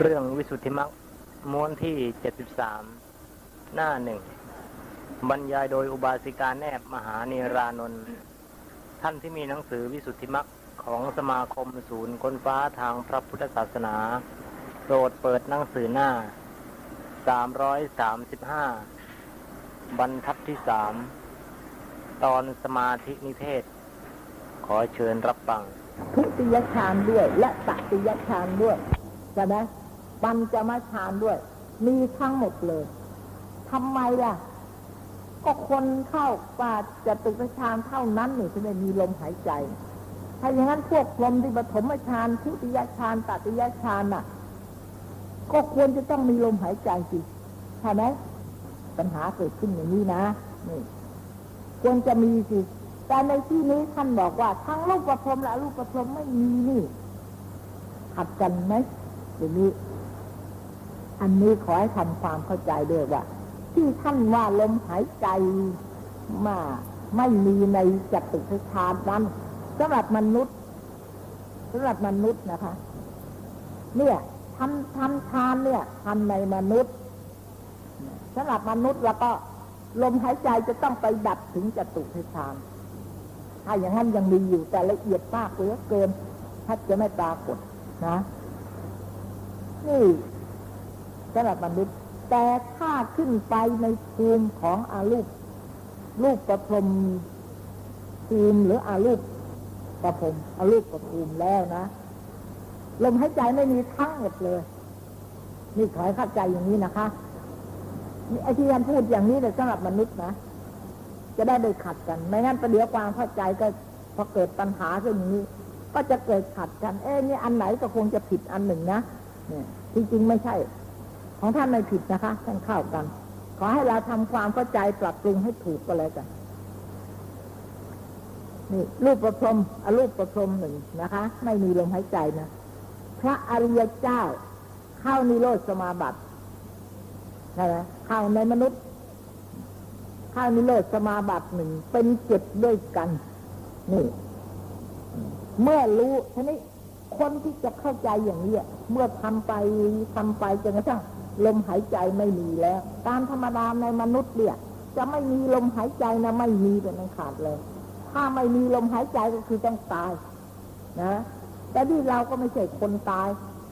เรื่องวิสุทธิมรรคม้วนที่73หน้าหนึ่งบรรยายโดยอุบาสิกาแนบมหาเนรานนท์ท่านที่มีหนังสือวิสุทธิมรรคของสมาคมศูนย์ค้นฟ้าทางพระพุทธศาสนาโปรดเปิดหนังสือหน้า335บรรทัดที่สามตอนสมาธินิเทศ ขอเชิญรับฟังทุติยฌานด้วย และตติยฌานด้วยใช่ไหม ปัญจมาฌานด้วย มีทั้งหมดเลยทำไมล่ะ ก็คนเข้าป่าจะตุกฌานเท่านั้นนี่ถึงได้มีลมหายใจ ถ้าอย่างนั้นพวกลมที่ปฐมฌานทุติยฌานตติยฌานน่ะ ก็ควรจะต้องมีลมหายใจสิใช่ไหมปัญหาเกิดขึ้นอย่างนี้นะนี่ควรจะมีสิแต่ในที่นี้ท่านบอกว่า ทั้งรูปประพรมและรูปประพรมไม่มีนี่ขัดกันไหมอย่างนี้ อันนี้ขอให้ทำความเข้าใจด้วยว่า ที่ท่านว่าลมหายใจมาไม่มีในจตุทชาตนั้นสำหรับมนุษย์สำหรับมนุษย์นะคะ เนี่ยทำทำทานเนี่ยทำในมนุษย์สำหรับมนุษย์แล้วก็ลมหายใจจะต้องไปดับถึงจตุทชาตถ้าอย่างนั้นยังมีอยู่แต่ละเอียดมากเหลือเกินถ้าจะไม่ปรากฏนะ นี่ สำหรับมนุษย์ แต่ถ้าขึ้นไปในภูมิของอารูปรูปประพรมภูมิหรืออารูปประพรมอารูปประภูมิแล้วนะลมหายใจไม่มีทั้งหมดเลยนี่ขอให้เข้าใจอย่างนี้นะคะไอ้ที่ท่านพูดอย่างนี้เลยสำหรับมนุษย์นะจะได้ไม่ขัดกัน ไม่งั้นประเดี๋ยวความเข้าใจก็พอเกิดปัญหาเรื่องนี้ ก็จะเกิดขัดกัน เอ้นี่อันไหนก็คงจะผิดอันหนึ่งนะเนี่ยจริงๆไม่ใช่ ของท่านไม่ผิดนะคะท่านเข้ากัน ขอให้เราทำความเข้าใจปรับปรุงให้ถูกก็แล้วกันนี่รูปประพรมอรูปประพรมหนึ่งนะคะ ไม่มีลมหายใจนะพระอริยเจ้า เข้านิโรธสมาบัติใช่ไหมเข้าในมนุษย์ เข้านิโรธสมาบัติหนึ่งเป็นเจ็ดด้วยกัน นี่ เมื่อรู้ทีนี้คนที่จะเข้าใจอย่างนี้เมื่อทำไปทำไปจนกระทั่ง ลมหายใจไม่มีแล้วการธรรมดาในมนุษย์เนี่ยจะไม่มีลมหายใจนะไม่มีเป็นอันขาดเลย ถ้าไม่มีลมหายใจก็คือต้องตายนะแต่ที่เราก็ไม่ใช่คนตาย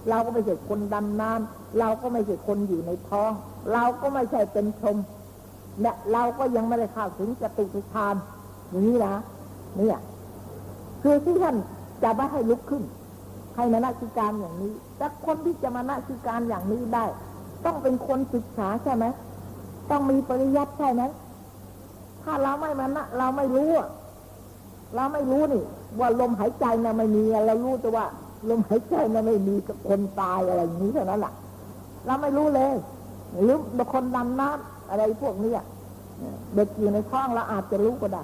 เราก็ไม่ใช่คนดำน้ำเราก็ไม่ใช่คนอยู่ในท้อง เราก็ไม่ใช่เป็นชมและเราก็ยังไม่ได้เข้าถึงจตุตฌานอย่างนี้นะเนี่ยคือที่ท่านจะไม่ให้ลุกขึ้นให้มานาสิการอย่างนี้ แต่คนที่จะมานาสิการอย่างนี้ได้ ต้องเป็นคนศึกษาใช่ไหมต้องมีปริยัติใช่ไหมถ้าเราไม่มานะเราไม่รู้เราไม่รู้นี่ ว่าลมหายใจนะไม่มีเรารู้แต่ว่า ลมหายใจนะไม่มีกับคนตายอะไรอย่างนี้เท่านั้นแหละเราไม่รู้เลย หรือบางคนดำน้ำอะไรพวกนี้เด็กอยู่ในท้องเราอาจจะรู้ก็ได้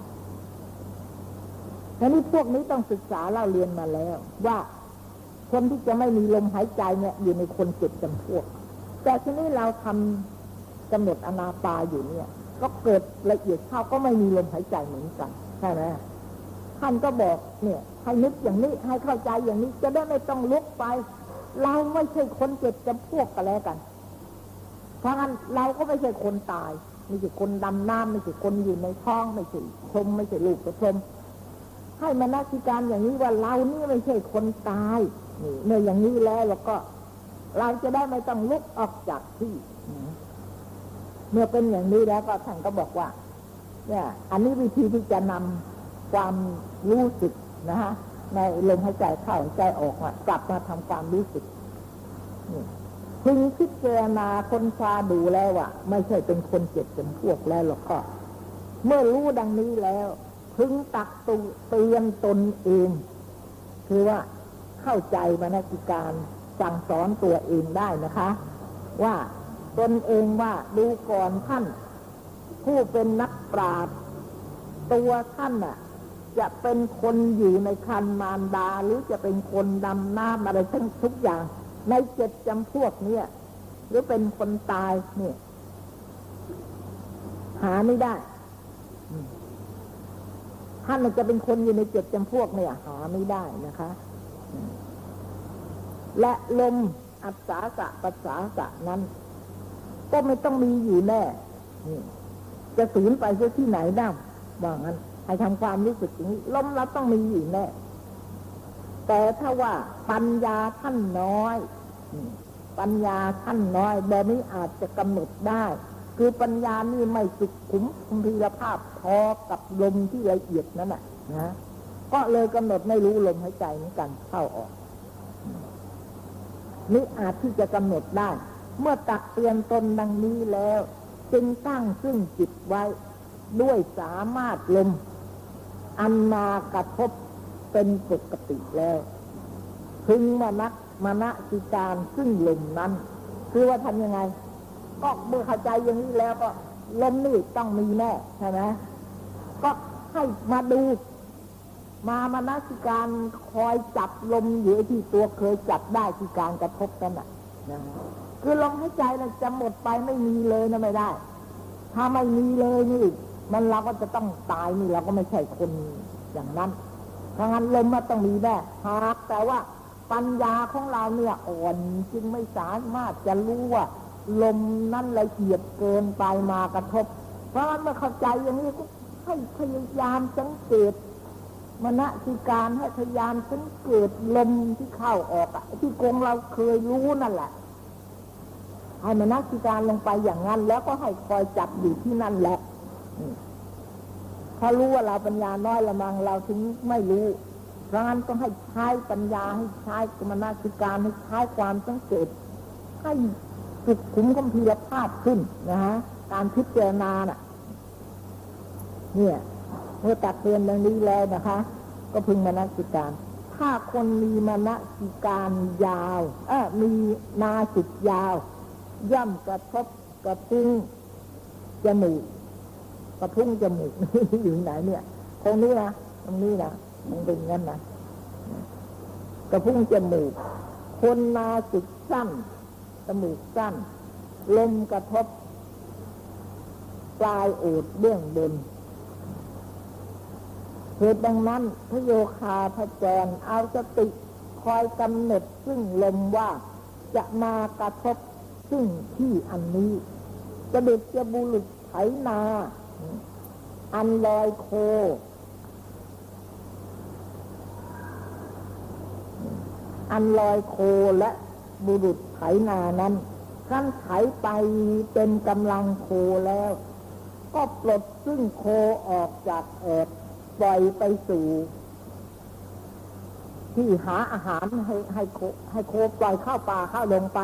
แต่นี่พวกนี้ต้องศึกษาเราเรียนมาแล้ว ว่าคนที่จะไม่มีลมหายใจเนี่ย อยู่ในคนเจ็ดจำพวก แต่ทีนี้เราทำกำหนดอนาปาอยู่เนี่ย ก็เกิดละเอียดเข้าก็ไม่มีลมหายใจเหมือนกันใช่ไหมท่านก็บอกเนี่ยให้นึกอย่างนี้ให้เข้าใจอย่างนี้ จะได้ไม่ต้องลุกไป เราไม่ใช่คนเจ็ดจำพวกกันแล้วกัน เพราะงั้นเราก็ไม่ใช่คนตายไม่ใช่คนดำน้ำไม่ใช่คนอยู่ในท้องไม่ใช่ชมไม่ใช่ลูกกระชมให้มานักสิการอย่างนี้ว่าเรานี่ไม่ใช่คนตายนี่เมื่ออย่างนี้แล้วเราก็ เราจะได้ไม่ต้องลุกออกจากที่ เมื่อเป็นอย่างนี้แล้วก็ท่านก็บอกว่า เนี่ย อันนี้วิธีที่จะนำความรู้สึกนะฮะในลมหายใจเข้าใจออกกลับมาทำความรู้สึกพึงพิจารณาคนชาดูแล้วว่าไม่ใช่เป็นคนเจ็บเป็นพวกแล้วหรอกก็ เมื่อรู้ดังนี้แล้ว พึงตักตูเตือนตนเอง คือว่าเข้าใจมนสิการ สั่งสอนตัวเองได้นะคะ ว่าตนเองว่าดูก่อนท่าน ผู้เป็นนักปราชญ์ตัวท่านน่ะ จะเป็นคนอยู่ในคันมารดาหรือจะเป็นคนดำน้ำอะไรทั้งทุกอย่าง ในเจ็ดจำพวกเนี้ยหรือเป็นคนตายเนี่ย หาไม่ได้ท่านจะเป็นคนอยู่ในเจ็ดจำพวกเนี่ย หาไม่ได้นะคะ และลมอัศสาสะปัสสาสะนั้น ก็ไม่ต้องมีอยู่แน่นจะสูญไปเสียที่ไหนได้ว่างั้นให้ทำความรู้สึกอย่างนี้ลมเราต้องมีอยู่แน่แต่ถ้าว่าปัญญาท่านน้อย ปัญญาท่านน้อย แบบนี้อาจจะกำหนดได้ คือปัญญานี่ไม่สุขุมคุณพีรภาพพอกับลมที่ละเอียดนั่นแหละนะ ก็เลยกำหนดไม่รู้ลมหายใจเหมือนกันเข้าออก นี่อาจที่จะกำหนดได้ เมื่อตักเตือนตนดังนี้แล้ว จึงตั้งซึ่งจิตไว้ ด้วยสามารถลม อันมากระทบเป็นปกติแล้วพึงมานักมานะสิการซึ่งลมนั้น คือว่าทำยังไง ก็เมื่อเข้าใจอย่างนี้แล้วก็ลมนี่ต้องมีแน่ใช่ไหมก็ให้มาดู มามานัสิการคอยจับลมอยู่ที่ตัวเคยจับได้ที่การกระทบกันน่ะนะฮะคือลมหายใจเราจะหมดไปไม่มีเลยนะไม่ได้ ถ้าไม่มีเลยนี่ มันเราก็จะต้องตายนี่เราก็ไม่ใช่คนอย่างนั้นถ้างั้นลมมันต้องมีแน่หากแต่ว่าปัญญาของเราเนี่ยอ่อนจึงไม่สามารถจะรู้ว่าลมนั้นละเอียดเกินไปมากระทบ เพราะฉะนั้นเมื่อเข้าใจอย่างนี้ก็ให้พยายามสังเกต มณสิการให้พยายามสังเกตลมที่เข้าออกอะที่กงเราเคยรู้นั่นแหละให้มณสิการลงไปอย่างนั้น แล้วก็ให้คอยจับอยู่ที่นั่นแหละถ้ารู้ว่าเราปัญญาน้อยละมังเราถึงไม่รู้เพราะงั้นต้องให้ใช้ปัญญาให้ใช้มณสิการให้ใช้ความสังเกตให้สุดขุมคมพีรภาพขึ้นนะฮะการพิจารณาน่ะ เนี่ย เมื่อตักเตือนดังนี้แล้วนะคะ ก็พึงมนสิการ ถ้าคนมีมนสิการยาวเออมีนาสิกยาว ย่อมกระทบกระพุ้งจมูกกระพุ้งจมูกอยู่ไหนเนี่ยตรงนี้นะตรงนี้นะมันเป็นงั้นนะกระพุ้งจมูก คนนาสิกสั้นจมูกสั้นลมกระทบปลายโอดเบื้องบน เหตุดังนั้นพระโยคาพระแจรเอาสติคอยกำหนดซึ่งลมว่าจะมากระทบซึ่งที่อันนี้จะเด็ดจะบุรุษไถนา อันลอยโค อันลอยโคและบุรุษไถนานั้นขั้นไถไปเป็นกำลังโคแล้ว ก็ปลดซึ่งโคออกจากแอบ ปล่อยไปสู่ ที่หาอาหารให้ให้โคให้โคปล่อยเข้าป่าเข้าลงไป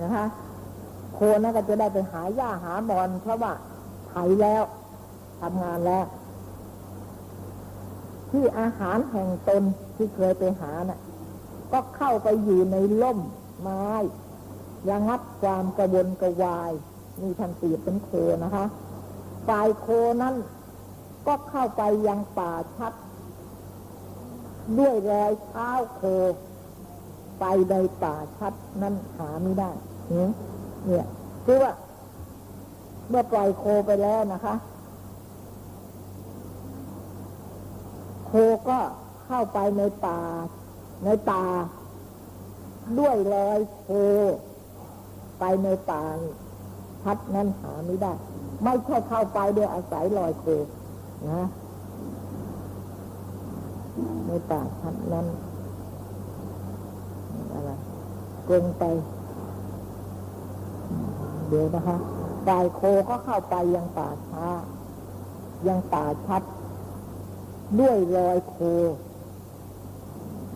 นะฮะโคนั่นก็จะได้ไปหาหญ้าหาบอน เพราะว่าไถแล้วทำงานแล้ว ที่อาหารแห่งตนที่เคยไปหาน่ะ ก็เข้าไปอยู่ในล่มไม้ระงับความกระวนกระวาย นี่ท่านเปรียบเป็นโคนะคะฝ่ายโคนั้น ก็เข้าไปยังป่าชัด ด้วยรอยเท้าโค ไปในป่าชัดนั้นหาไม่ได้เนี่ยคือว่า เมื่อปล่อยโคไปแล้วนะคะ โคก็เข้าไปในป่า ในป่า ด้วยรอยโค ไปในป่าชัดนั้นหาไม่ได้ ไม่ใช่เข้าไปโดยอาศัยรอยโค นะในป่าชัดนั้นอะไรกลงไป เดี๋ยวนะคะฝ่ายโคก็เข้าไปยังป่าช้า ยังป่าชัด ด้วยรอยโค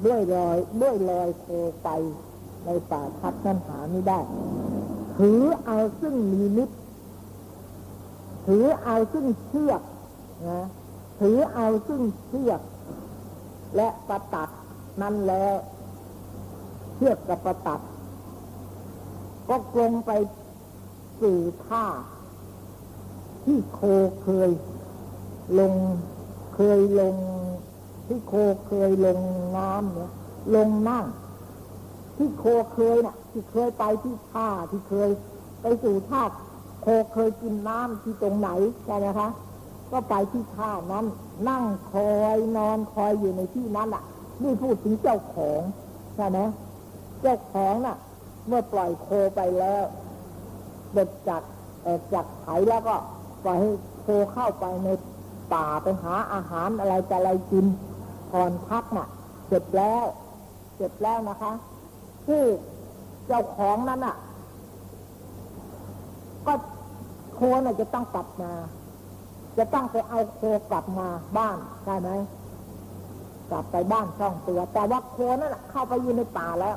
ด้วยรอย ด้วยรอยโคไป ในป่าชัดนั้นหาไม่ได้ ถือเอาซึ่งมีนิดถือเอาซึ่งเชือก นะถือเอาซึ่งเชือกและประตัดนั้นแล้วเชือกกับประตัด ก็กลงไปสู่ท่า ที่โคเคยลงเคยลง ที่โคเคยลงน้ำเนี่ยลงนั่ง ที่โคเคยน่ะ ที่เคยไปที่ท่าที่เคยไปสู่ท่าโคเคยกินน้ำที่ตรงไหนใช่ไหมคะ ก็ไปที่ท่านั้น นั่งคอยนอนคอยอยู่ในที่นั้นอะ นี่พูดถึงเจ้าของใช่ไหมเจ้าของน่ะ เมื่อปล่อยโคไปแล้วเด็ดจากจากไถแล้วก็ปล่อยให้โคเข้าไปในป่าไปหาอาหารอะไรจะอะไรกินถอนพักน่ะเสร็จแล้วเสร็จแล้วนะคะที่เจ้าของนั้นน่ะ ก็โคน่ะจะต้องกลับมา จะต้องไปเอาโคกลับมาบ้านใช่ไหมกลับไปบ้านช่องตัว แต่ว่าโคนั่นเข้าไปอยู่ในป่าแล้ว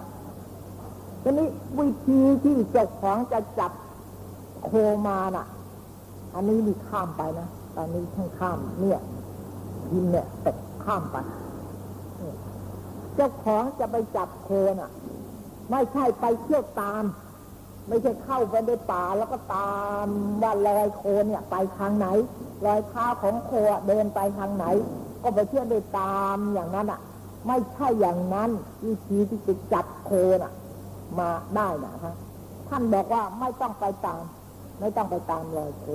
ทีนี้วิธีที่เจ้าของจะจับโคมาน่ะ อันนี้มีข้ามไปนะตอนนี้ทั้งข้ามเนี่ยยินเนี่ยตกข้ามไปเจ้าของจะไปจับโคน่ะ ไม่ใช่ไปเที่ยวตาม ไม่ใช่เข้าไปในป่าแล้วก็ตามว่ารอยโคเนี่ย ไปทางไหน รอยเท้าของโคเดินไปทางไหน ก็ไปเที่ยวไปตามอย่างนั้นอะ ไม่ใช่อย่างนั้นวิธีที่จะจับโคน่ะ มาได้นะคะท่านบอกว่าไม่ต้องไปตาม ไม่ต้องไปตามรอยโค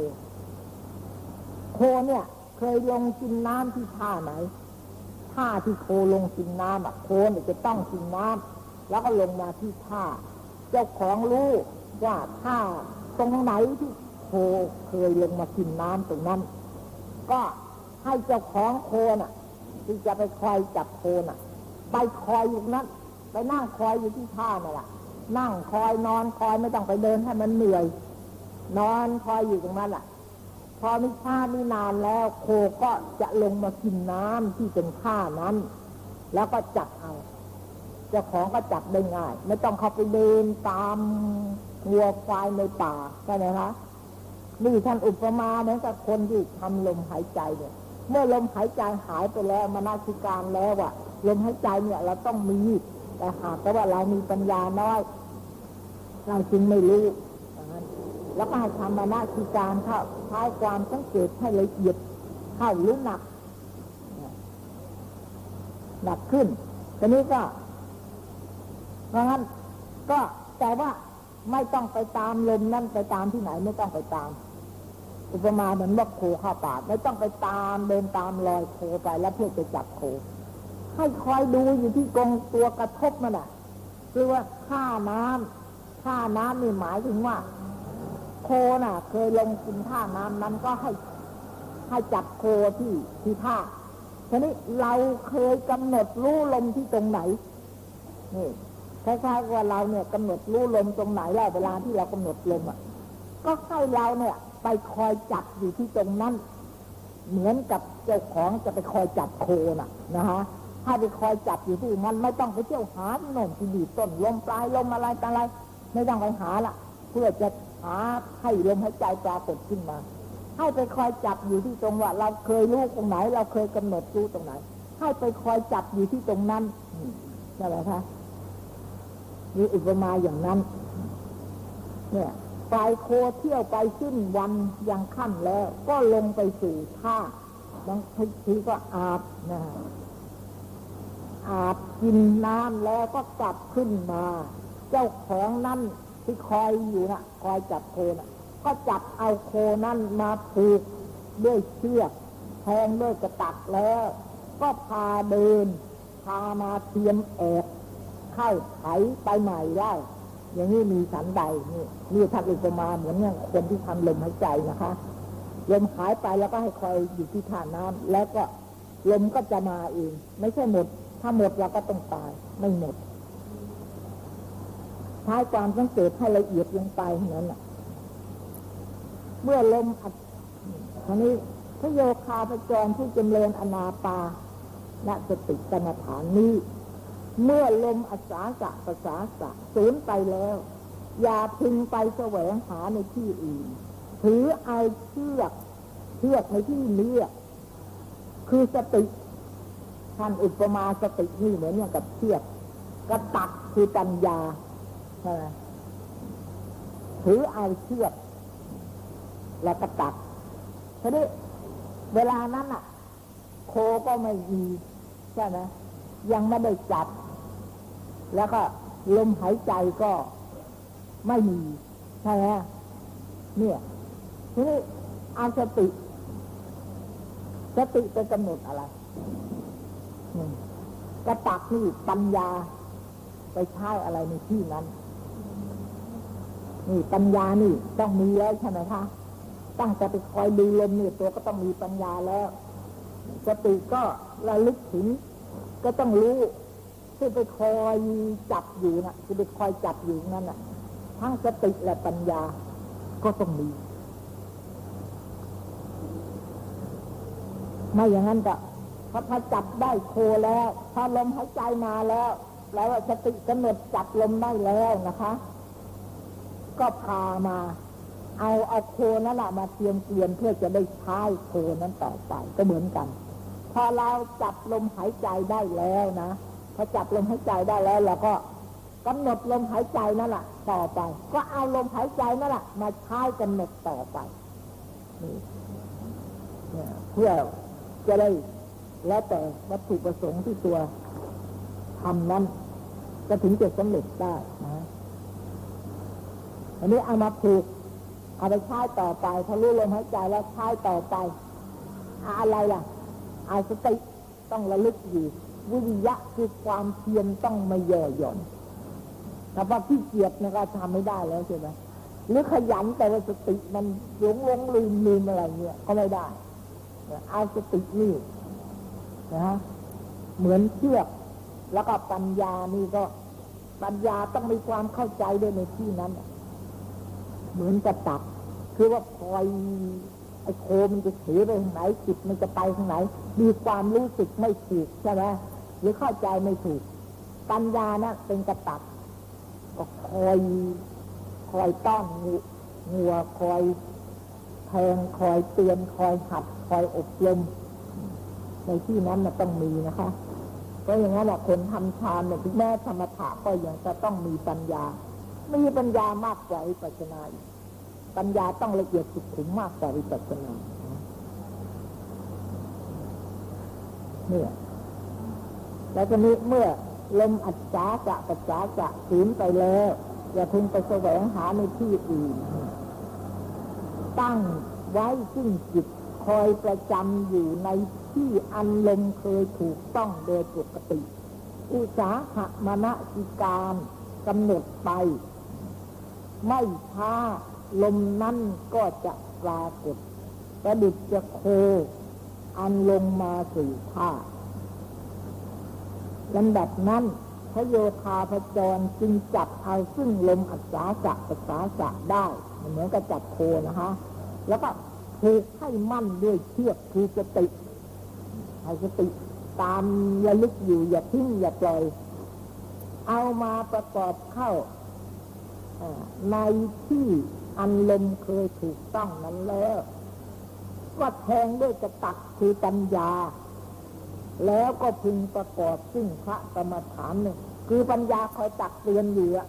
โคเนี่ย เคยลงกินน้ำที่ท่าไหนท่าที่โคลงกินน้ำอะโคเนี่ยจะต้องกินน้ำแล้วก็ลงมาที่ท่า เจ้าของรู้ว่าท่าตรงไหนที่โคเคยลงมากินน้ำตรงนั้น ก็ให้เจ้าของโคน่ะ ที่จะไปคอยจับโคน่ะ ไปคอยอยู่นั้นไปนั่งคอยอยู่ที่ท่านั่นแหละนั่งคอยนอนคอยไม่ต้องไปเดินให้มันเหนื่อย นอนคอยอยู่ตรงนั้นแหละพอไม่ช้าไม่นานแล้ว โคก็จะลงมากินน้ำที่เป็นท่านั้น แล้วก็จับเอาเจ้าของก็จับได้ง่าย ไม่ต้องเข้าไปเดินตามวัวควายในป่าใช่ไหมคะ นี่ท่านอุปมาเหมือนกับคนที่ทำลมหายใจเนี่ย เมื่อลมหายใจหายไปแล้วมานาสิการแล้วอะลมหายใจเนี่ยเราต้องมีแต่หากแต่ว่าเรามีปัญญาน้อย เราจึงไม่รู้แล้วก็ให้ทำมานาสิการเข้าใช้ความสังเกตให้ละเอียดเข้าหรือหนักหนักขึ้นทีนี้ก็เพราะงั้นก็แต่ว่าไม่ต้องไปตามลมนั่นไปตามที่ไหนไม่ต้องไปตาม อุปมาเหมือนว่าโคเข้าป่าไม่ต้องไปตามเดินตามรอยโคไปแล้วเพื่อจะจับโค ให้คอยดูอยู่ที่กรงตัวกระทบมันอะ คือว่าท่าน้ำท่าน้ำนี่หมายถึงว่า โคน่ะ เคยลงกินท่าน้ำนั้นก็ให้ให้จับโคที่ที่ท่าทีนี้เราเคยกำหนดรู้ลมที่ตรงไหนนี่คล้ายๆว่าเราเนี่ยกำหนดรู้ลมตรงไหนแล้วเวลาที่เรากำหนดลมอะก็ให้เราเนี่ย ไปคอยจับอยู่ที่ตรงนั้น เหมือนกับเจ้าของจะไปคอยจับโคน่ะนะฮะให้ไปคอยจับอยู่ที่มันไม่ต้องไปเที่ยวหาโน่นที่นี่ต้นลมปลายลมอะไรต่อะไรไม่ต้องไปหาละเพื่อจะหาให้ลมหายใจปรากฏขึ้นมา ให้ไปคอยจับอยู่ที่ตรงว่า เราเคยรู้ตรงไหน เราเคยกำหนดรู้ตรงไหน ให้ไปคอยจับอยู่ที่ตรงนั้นใช่ไหมคะมีอุปมาอย่างนั้น เนี่ย ปลายโคเที่ยวไปขึ้นวันยังค่ำแล้ว ก็ลงไปสู่ท่าบางทีก็อาบนะอาบกินน้ำแล้วก็กลับขึ้นมา เจ้าของนั่นที่คอยอยู่นะคอยจับโคนะก็จับเอาโคนั่นมาผูกด้วยเชือกแทงด้วยกระตักแล้ว ก็พาเดิน พามาเทียมแอบเข้าไถไปใหม่ได้ อย่างนี้มีสันใดนี่นี่ท่านอุปมาเหมือนอย่างคนที่ทำลมหายใจนะคะลมหายไปแล้วก็ให้คอยอยู่ที่ท่านน้ำแล้วก็ลมก็จะมาเองไม่ใช่หมด ถ้าหมดเราก็ต้องตายไม่หมดใช้ความสังเกตให้ละเอียดลงไปนั้นเมื่อลมอัดทีนี้พระโยคาพระจรผู้จำเริญอนาปาณสติกรรมฐานนี้ เมื่อลมอัศาสะภาษาสะสูญไปแล้ว อย่าพึงไปแสวงหาในที่อื่น ถือเอาเชือกเชือกในที่นี้อะคือสติท่านอุปมาสตินี่เหมือนอย่างกับเชือกกระตักคือปัญญาใช่ไหมถือเอาเชือกแล้วก็ตัดทีนี้เวลานั้นอะ โคก็ไม่มีใช่ไหมยังไม่ได้จับ แล้วก็ลมหายใจก็ไม่มี ใช่ไหมเนี่ยทีนี้เอาสติ สติไปกำหนดอะไรกระตักนี่ปัญญา ไปใช้อะไรในที่นั้น นี่ปัญญานี่ต้องมีแล้วใช่ไหมคะตั้งแต่ไปคอยดูลมเนี่ตัวก็ต้องมีปัญญาแล้วสติก็ระลึกถึง ก็ต้องรู้ ที่ไปคอยจับอยู่นะที่ไปคอยจับอยู่นั่นน่ะ ทั้งสติและปัญญาก็ต้องมี ไม่อย่างนั้นก็พอจับได้โคแล้วพอลมหายใจมาแล้วแปลว่าสติกำหนดจับลมได้แล้วนะคะ ก็พามา เอาเอาโคนั่นแหละมาเตรียมเตรียมเพื่อจะได้ใช้โคนั้นต่อไปก็เหมือนกัน พอเราจับลมหายใจได้แล้วนะ อจับลมหายใจได้แล้วเราก็กำหนดลมหายใจนั่นแหละต่อไป ก็เอาลมหายใจนั่นแหละมาใช้กำหนดต่อไปนี่เนี่ยเพื่อจะได้แล้วแต่วัตถุประสงค์ที่ตัวทำนั้นจะถึงจะสำเร็จได้นะอันนี้เอามาผูกเอาไปใช้ต่อไปพอรู้ลมหายใจแล้วใช้ต่อไป อะอะไรล่ะ อาสติต้องระลึกอยู่ วิริยะคือความเพียรต้องไม่ย่อหย่อนแต่ว่าที่เกียจนี่ยก็ทำไม่ได้แล้วใช่ไหมหรือขยันแต่ว่าสติมันหลงหลงลืมลืมอะไรเนี่ยก็ไม่ได้เอาสตินี่นะฮะเหมือนเชือก แล้วก็ปัญญานี่ก็ ปัญญาต้องมีความเข้าใจด้วยในที่นั้นเหมือนกระตับคือว่าคอยไอ้โคมันจะเสียไปทางไหนจิตมันจะไปทางไหน มีความรู้สึกไม่ถูกใช่ไหม หรือเข้าใจไม่ถูก ปัญญานะเป็นกระตับก็คอยคอยต้อนงูงัวคอยแทงคอยเตือนคอยหัดคอยอบรมในที่นั้นมันต้องมีนะคะเพราะอย่างนั้นแหละคนทำฌานเนี่ยแม้ธรรมถะก็ยังจะต้องมีปัญญา มีปัญญามากกว่าวิปัสสนาปัญญาต้องละเอียดสุขุมมากกว่าวิปัสสนาเนี่ย แล้วก็นี้เมื่อลมอัจฉาจะปัจฉาจะสูญไปแล้ว อย่าพึงไปแสวงหาในที่อื่น ตั้งไว้ซึ่งจิตคอยประจำอยู่ในที่อันลมเคยถูกต้องโดยปกติ อุสาหะมณสิการกำหนดไป ไม่ช้าลมนั้นก็จะปรากฏ ประดิษจะโค อันลงมาสู่ท่า ลำดับนั้นพระโยธาพจรจึงจับเอาซึ่งลมอัศสาจะปัสสาจะได้เหมือนกับจับโคนะคะ แล้วก็ผูกให้มั่นด้วยเชือกคือสติให้สติตามระลึกอยู่อย่าทิ้งอย่าปล่อย เอามาประกอบเข้าในที่อันลมเคยถูกต้องนั้นแล้ว ก็แทงด้วยกระตักคือปัญญา แล้วก็พึงประกอบซึ่งพระกรรมฐานหนึ่งคือปัญญาคอยตักเตือนอยู่อะ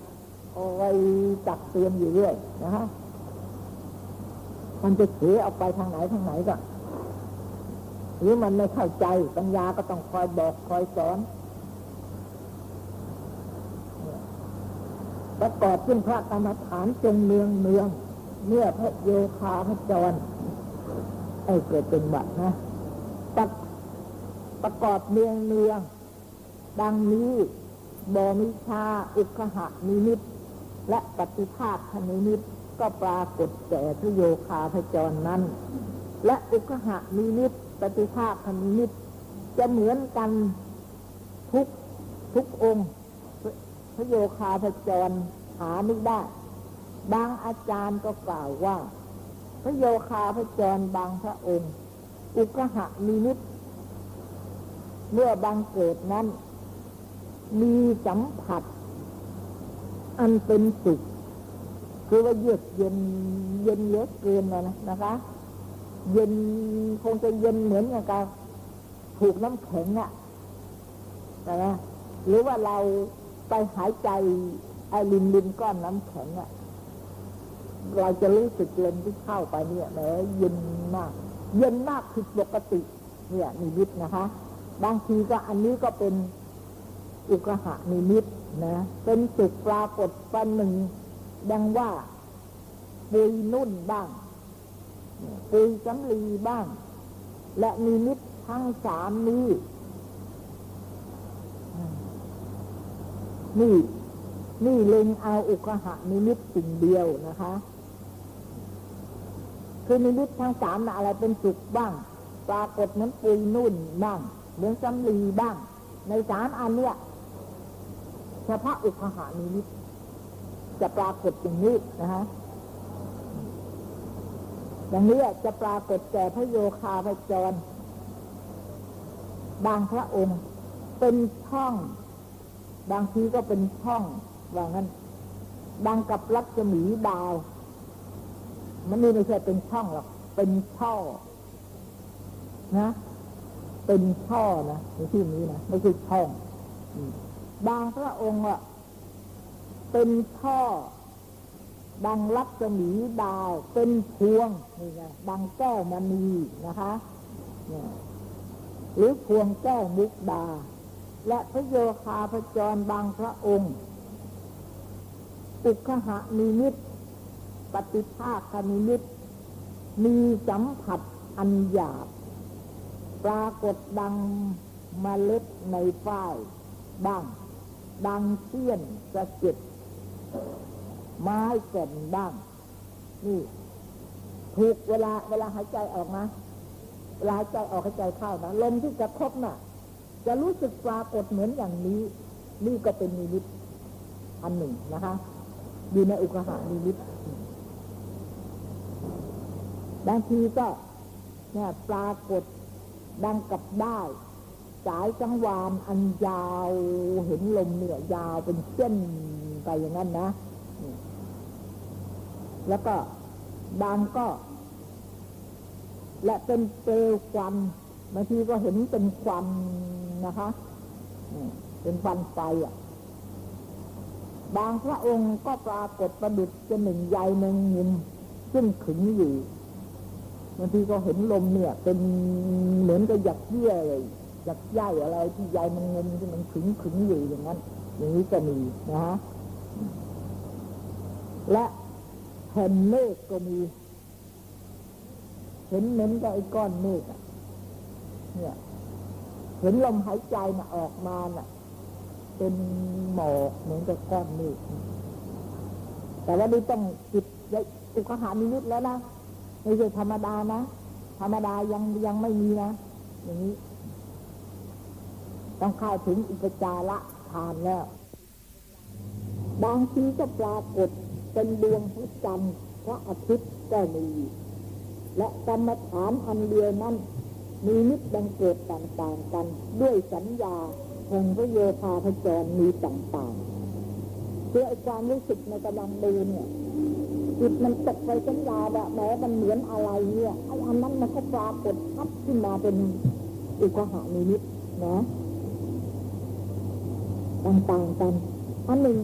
คอยตักเตือนอยู่เรื่อยนะฮะมันจะเสียออกไปทางไหนทางไหนก็หรือมันไม่เข้าใจปัญญาก็ต้องคอยบอกคอยสอนประกอบขึ้นพระกรรมฐานจงเนืองเนืองเมื่อพระโยคาพระจรไอ้เกิดเป็นบัตนะประ ประกอบเนืองเนืองดังนี้บอมิชาอุคหะนิมิต และปฏิภาคนิมิตก็ปรากฏแก่พระโยคาพระจรนั้น และอุคหะนิมิต ปฏิภาคนิมิต จะเหมือนกันทุกทุกองค์ พระโยคาพจรหาไม่ได้ บางอาจารย์ก็กล่าวว่า พระโยคาพจรบางพระองค์ อุกหะมีนิต เมื่อบางเกิดนั้น มีสัมผัส อันเป็นสุขคือว่าเยือกเย็นเย็นเยอะเกินนะนะคะ เย็นคงจะเย็นเหมือนกับถูกน้ำแข็งอะนะหรือว่าเราไปหายใจไอลินลินก้อนน้ำแข็งอะเราจะรู้สึกเลนที่เข้าไปเนี่ยแหมเย็นมาก เย็นมากผิดปกติ เนี่ยนิมิตนะคะ บางทีก็อันนี้ก็เป็นอุกหะนิมิตนะ เป็นสุขปรากฏปันหนึ่ง ดังว่าปุยนุ่นบ้างปุยสำลีบ้าง และนิมิตทั้งสามนี้ นี่ นี่เล็งเอาอุกหะนิมิตสิ่งเดียวนะคะ คือนิมิตทั้งสามนะอะไรเป็นสุขบ้าง ปรากฏเหมือนปุยนุ่นบ้าง เหมือนสำลีบ้าง ในสามอันเนี้ยเฉพาะอุกหานิมิตจะปรากฏอย่างนี้นะฮะอย่างนี้จะปรากฏแก่พระโยคาพระจร บางพระองค์ เป็นช่อง บางทีก็เป็นช่องว่างั้นดังกับรัศมีดาว มันนี่ไม่ใช่เป็นช่องหรอก เป็นช่อนะ เป็นช่อนะในที่นี้นะไม่ใช่ช่องบางพระองค์อะเป็นช่อ ดังรัศมีดาว เป็นพวงนี่ไงดังแก้วมณีนะคะหรือพวงแก้วมุกดา และพระโยคาพระจรบางพระองค์อุคหะนิมิตปฏิภาคนิมิตมีสัมผัสอันหยาบ ปรากฏดังมเมล็ดในฝ้ายบ้าง ดังเสี้ยนสะเก็ดไม้แก่นบ้าง นี่ถูกเวลาเวลาหายใจออกนะเวลาหายใจออกหายใจเข้านะลมที่กระทบน่ะ จะรู้สึกปรากฏเหมือนอย่างนี้ นี่ก็เป็นนิมิตอันหนึ่งนะคะอยู่ในอุกหานิมิตบางทีก็เนี่ยปรากฏ ดังกับได้สายจังหวานอันยาวเห็นลมเนี่ยยาวเป็นเส้นไปอย่างนั้นนะ แล้วก็บางก็ และเป็นเปลวควันบางทีก็เห็นเป็นควันนะคะเป็นควันไฟอะบางพระองค์ก็ปรากฏประดุจจะหนึ่งใยหนึ่งมุมซึ่งขึงอยู่ บางทีก็เห็นลมเนี่ย เป็นเหมือนกับหยักเยี่ยเลยหยักใยอะไรที่ใยมันงมที่มันขึงขึงอยู่อย่างนั้น อย่างนี้ก็มีนะฮะและแผ่นเมฆก็มี เห็นเหมือนกับไอ้ก้อนเมฆเนี่ย เห็นลมหายใจน่ะออกมาน่ะ เป็นหมอกเหมือนกับก้อนเมฆแต่ว่านี่ต้องจิตอุกหานิมิตแล้วนะ ไม่ใช่ธรรมดานะ ธรรมดายังยังไม่มีนะ อย่างนี้ ต้องเข้าถึงอุปจาระทานแล้วบางทีก็ปรากฏเป็นดวงพระจันทร์พระอาทิตย์ก็มี และกรรมฐานอันเดียวนั้นมีนิดบังเกิดต่างๆกัน ด้วยสัญญาแห่งพระโยธาพจรมีต่างๆเพื่อความรู้สึกในกำลังดูเนี่ย จิตมันตกไปสัญญาแบบแม้มันเหมือนอะไรเนี่ยไอ้อันนั้นมันก็ปรากฏชัดขึ้นมาเป็นอุกหานิมิตนะต่างๆกันอันหนึ่ง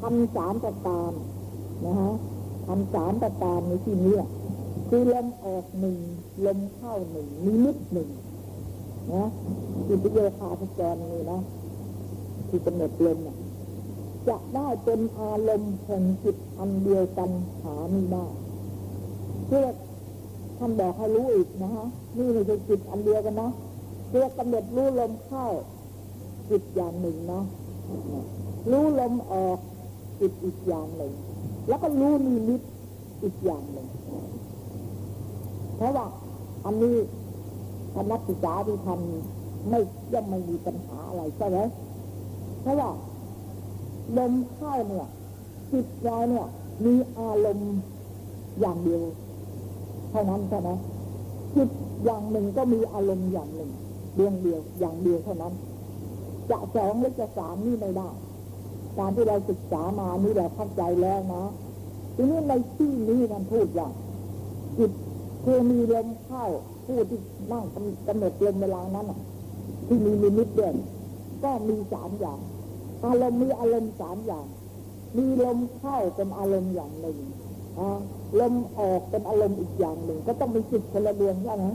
ทำสามประการนะฮะทำสามประการในที่นี้คือลมออกหนึ่งลมเข้าหนึ่งนิมิตหนึ่งนะจิตโยคาพจรนี่นะที่กำหนดลมน่ะ จะได้เป็นอารมณ์แห่งจิตอันเดียวกันหาไม่ได้เพื่อท่านบอกให้รู้อีกนะฮะนี่ไม่ใช่จิตอันเดียวกันนะเพื่อกำหนดรู้ลมเข้าจิตอย่างหนึ่งนะรู้ลมออกจิตอีกอย่างหนึ่ง แล้วก็รู้นิมิตอีกอย่างหนึ่งเพราะว่าอันนี้คณะศึกษาที่ทำไม่ย่อมไม่มีปัญหาอะไรใช่ไหมเพราะว่า ลมเข้าเนี่ยจิตเราเนี่ย มีอารมณ์อย่างเดียวเท่านั้นใช่ไหมจิตอย่างหนึ่งก็มีอารมณ์อย่างหนึ่งดวงเดียวอย่างเดียวเท่านั้น จะสองหรือจะสามนี่ไม่ได้การที่เราศึกษามานี่เราเข้าใจแล้วนะทีนี้ในที่นี้ท่านพูดว่าจิตคือมีลมเข้าผู้ที่นั่งกำหนดลมเวลานั้นที่มีลิมิตเด่นก็มีสามอย่าง อารมณ์มีอารมณ์สามอย่าง มีลมเข้าเป็นอารมณ์อย่างหนึ่งอ่าลมออกเป็นอารมณ์อีกอย่างหนึ่ง ก็ต้องเป็นจิตคนละดวงใช่ไหม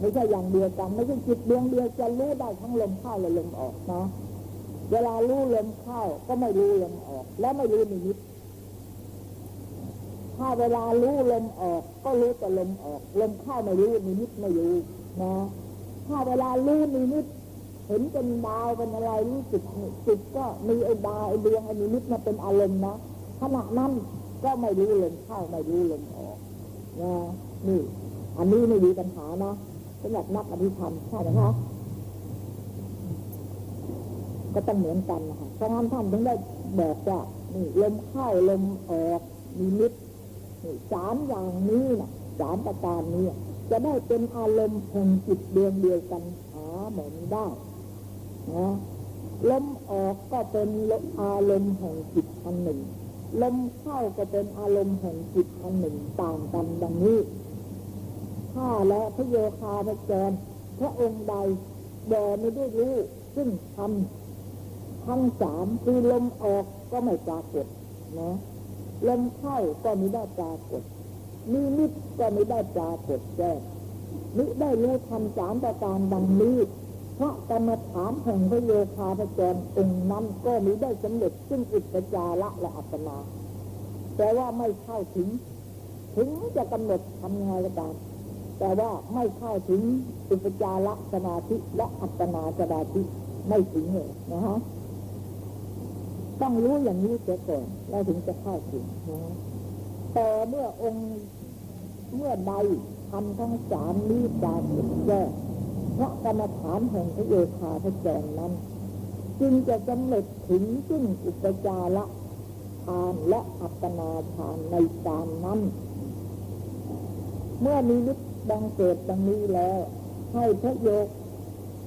ไม่ใช่อย่างเดียวกัน ไม่ใช่จิตดวงเดียวจะรู้ได้ทั้งลมเข้าและลมออกนะเวลารู้ลมเข้าก็ไม่รู้ลมออก และไม่รู้นิมิตถ้าเวลารู้ลมออก ก็รู้แต่ลมออก ลมเข้าไม่รู้นิมิตไม่รู้นะถ้าเวลารู้นิมิต เห็นเป็นดาวเป็นอะไรรู้สึกจิตก็มีไอ้ดาวไอ้ดวงไอ้นิมิตมาเป็นอารมณ์นะขณะนั้นก็ไม่รู้ลมเข้าไม่รู้ลมออกนะนี่ อันนี้ไม่มีปัญหานะสำหรับนักอภิธรรมใช่ไหมคะก็ต้องเหมือนกันนะคะเพราะงั้นท่านถึงได้บอกว่านี่ลมเข้าลมออกนิมิตนี่สามอย่างนี้นะสามประการนี้จะได้เป็นอารมณ์แห่งจิตดวงเดียวกันหาเหมือนได้ ลมออกก็เป็นอารมณ์แห่งจิตอันหนึ่ง ลมเข้าก็เป็นอารมณ์แห่งจิตอันหนึ่งต่างกันดังนี้ข้าและพระโยคาพระจรพระองค์ใดแด่ไม่ได้รู้ซึ่งทำทั้งสามคือลมออกก็ไม่ปรากฏนะลมเข้าก็ไม่ได้ปรากฏนิมิตก็ไม่ได้ปรากฏแจ้งมิได้รู้ทำสามประการดังนี้ พระกรรมฐานแห่งพระโยคาพระจรองค์นั้นก็มิได้สำเร็จซึ่งอุปจาระและอัปนาแต่ว่าไม่เข้าถึง ถึงจะกำหนดทำงไงก็ตามแต่ว่าไม่เข้าถึงอุปจาระสมาธิและอัปปนาสมาธิไม่ถึงเลยนะฮะต้องรู้อย่างนี้เสียก่อนแล้วถึงจะเข้าถึงนะฮะแต่เมื่อองค์เมื่อใดทำทั้งสามนี้ปรากแจ้ งพราะกรรมฐานแห่งพระโยคาพระจรนั้น จึงจะสำเร็จถึงซึ่งอุปจาระฌานและอัปปนาฌานในการนั้น เมื่อมีนิดดังเกิดดังนี้แล้ว ให้พระโยค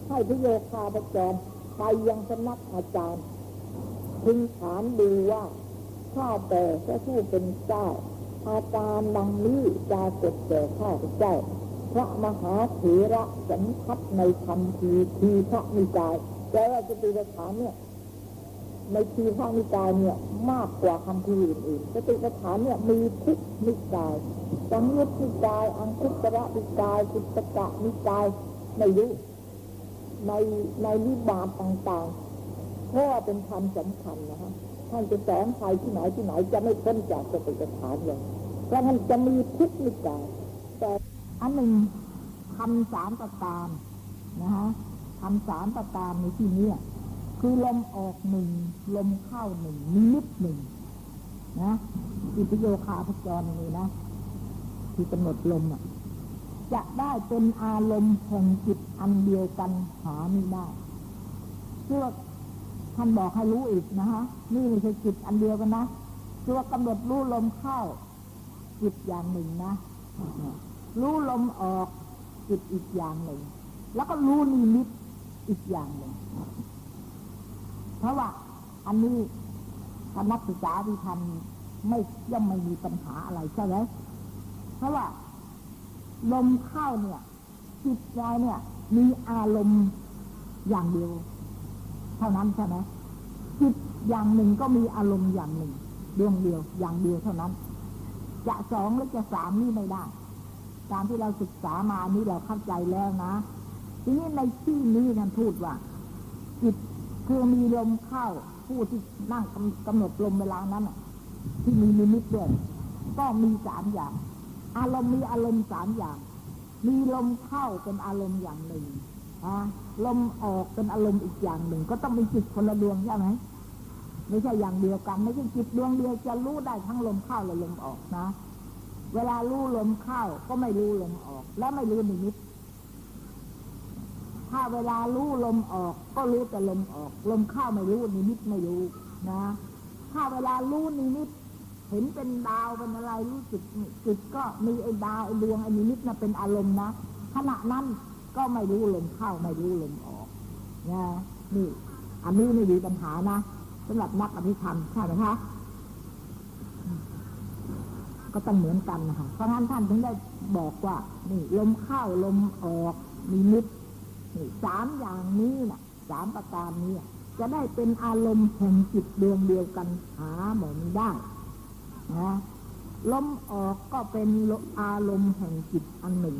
ให้พระโยคาพระจรไปยังสำนักอาจารย์พึงถามดูว่าข้าแต่พระผู้เป็นเจ้าอาการดังนี้จะเกิดแก่ข้าพระเจ้า พระมหาเถระสัมพัทในคำพีทีพระนิกายแปลว่าจะติปฐานเนี่ยในทีพระนิกายเนี่ยมากกว่าคำพีอื่นๆสติปัฏฐานเนี่ยมีทุกนิกายสังยุตนิกาย อังคุตระนิกายสุตตะนิกายไม่รู้ในในนิบาตต่างๆเพราะว่าเป็นคำสำคัญนะฮะท่านจะสอนใครที่ไหนที่ไหนจะไม่พ้นจากสติปัฏฐานเลยเพราะมันจะมีทุกนิกายแต่ อันหนึ่งคำสามประการนะฮะคำสามประการในที่นี้คือลมออกหนึ่งลมเข้าหนึ่งนิมิตหนึ่งนะอิปโยคาพจรนี่นะที่กำหนดลมอะจะได้เป็นอารมณ์แห่งจิตอันเดียวกันหาไม่ได้เพื่อท่านบอกให้รู้อีกนะฮะนี่ไม่ใช่จิตอันเดียวกันนะคือว่ากำหนดรู้ลมเข้าจิตอย่างหนึ่งนะ รู้ลมออกจิตอีกอย่างหนึ่ง แล้วก็รู้นิมิตอีกอย่างหนึ่ง เพราะว่าอันนี้คณะศึกษาที่ทำไม่ย่อมไม่มีปัญหาอะไรใช่ไหมเพราะว่าลมเข้าเนี่ย จิตใจเนี่ย มีอารมณ์อย่างเดียว เท่านั้นใช่ไหมจิตอย่างหนึ่งก็มีอารมณ์อย่างหนึ่งดวงเดียวอย่างเดียวเท่านั้น จะสองหรือจะสามนี่ไม่ได้ ตามที่เราศึกษามานี้เราเข้าใจแล้วนะ ทีนี้ในที่นี้ท่านพูดว่า จิตคือมีลมเข้า ผู้ที่นั่งกำกำหนดลมเวลานั้นที่มีนิมิตด้วยก็มีสามอย่าง อารมณ์มีอารมณ์สามอย่าง มีลมเข้าเป็นอารมณ์อย่างหนึ่งอะลมออกเป็นอารมณ์อีกอย่างหนึ่ง ก็ต้องเป็นจิตคนละดวงใช่ไหมไม่ใช่อย่างเดียวกัน ไม่ใช่จิตดวงเดียวจะรู้ได้ทั้งลมเข้าและลมออกนะ เวลารู้ลมเข้าก็ไม่รู้ลมออก และไม่รู้นิมิต ถ้าเวลารู้ลมออก ก็รู้แต่ลมออก ลมเข้าไม่รู้นิมิตไม่รู้นะ ถ้าเวลารู้นิมิต เห็นเป็นดาวเป็นอะไรรู้สึกจิตก็มีไอ้ดาวไอ้ดวงไอ้นิมิตน่ะเป็นอารมณ์นะขณะนั้นก็ไม่รู้ลมเข้าไม่รู้ลมออกนะนี่อันนี้ไม่มีปัญหานะสำหรับนักอภิธรรมใช่ไหมคะ ก็ต้องเหมือนกันนะคะเพราะงั้นท่านถึงได้บอกว่า นี่ลมเข้าลมออกนิมิตนี่สามอย่างนี้นะสามประการนี้จะได้เป็นอารมณ์แห่งจิตดวงเดียวกันหาเหมือนได้นะลมออกก็เป็นอารมณ์แห่งจิตอันหนึ่ง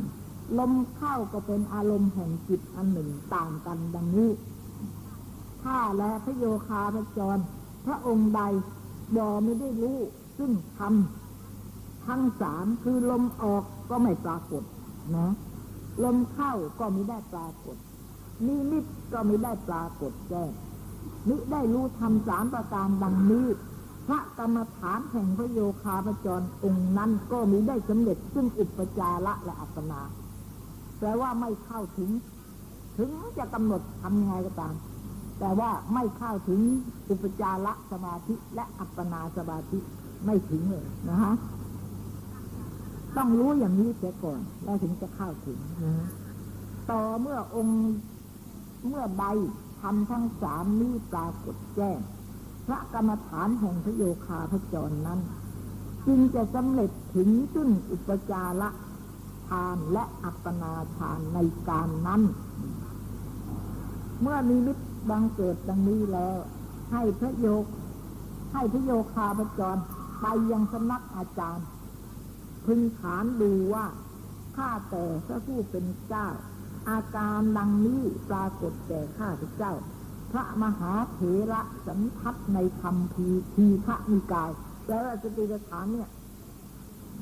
ลมเข้าก็เป็นอารมณ์แห่งจิตอันหนึ่งต่างกันดังนี้ข้าและพระโยคาพระจร พระองค์ใดบอไม่ได้รู้ซึ่งทำ ทั้งสามคือลมออกก็ไม่ปรากฏนะลมเข้าก็ไม่ได้ปรากฏนิมิตก็ไม่ได้ปรากฏแจ้งมิได้รู้ทำสามประการดังนี้ พระกรรมฐานแห่งพระโยคาพจรองค์นั้นก็มิได้สำเร็จซึ่งอุปจาระและอัปนาแปลว่าไม่เข้าถึง ถึงจะกำหนดทำยังไงก็ตาม แต่ว่าไม่เข้าถึงอุปจาระสมาธิและอัปปนาสมาธิไม่ถึงเลยนะฮะ ต้องรู้อย่างนี้เสียก่อนแล้วถึงจะเข้าถึงต่อเมื่อองค์เมื่อใดทำทั้งสามนี้ปรากฏแจ้ง พระกรรมฐานแห่งพระโยคาพระจรนั้น จึงจะสำเร็จถึงซึ่งอุปจาระฌานและอัปปนาฌานในการนั้น เมื่อมีมิตรบังเกิดดังนี้แล้ว ให้พระโยค ให้พระโยคาพระจรไปยังสำนักอาจารย์ พึงถามดูว่าข้าแต่พระผู้เป็นเจ้า อาการดังนี้ปรากฏแก่ข้าพเจ้า พระมหาเถระสันทัทในคำพีทีฆะนิกาย แล้วสติปัฏฐานเนี่ย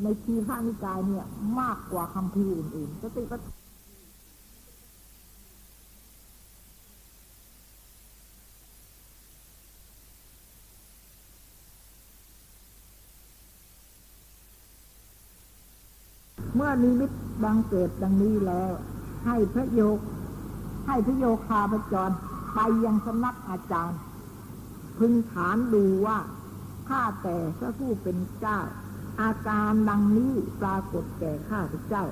ในทีฆะนิกายเนี่ย มากกว่าคำพีอื่นๆสติปัฏฐาน เมื่อนิมิตบังเกิดดังนี้แล้ว ให้พระโยค ให้พระโยคาพจรไปยังสำนักอาจารย์ พึงถามดูว่าข้าแต่พระผู้เป็นเจ้า อาการดังนี้ปรากฏแก่ข้าพระเจ้า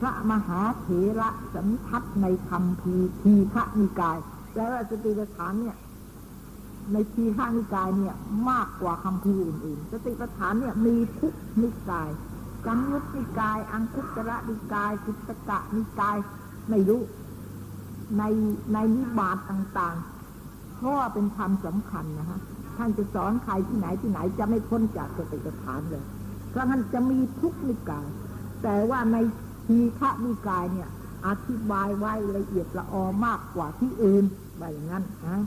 พระมหาเถระสันทัดในคำพีทีฆะนิกาย แล้วสติปัฏฐานเนี่ยในทีฆะนิกายเนี่ยมากกว่าคำพีอื่นๆ สติปัฏฐานเนี่ยมีทุกนิกาย กังยุตนิกาย อังคุตระนิกายกุตกะนิกายไม่รู้ ในในนิบาตต่างๆเพราะว่าเป็นธรรมสำคัญนะฮะท่านจะสอนใครที่ไหนที่ไหนจะไม่พ้นจากสติปัฏฐานเลย เพราะงั้นจะมีทุกนิกาย แต่ว่าในทีฆะนิกายเนี่ย อธิบายไว้ละเอียดละออมากกว่าที่อื่นแบบอย่างนั้นนะ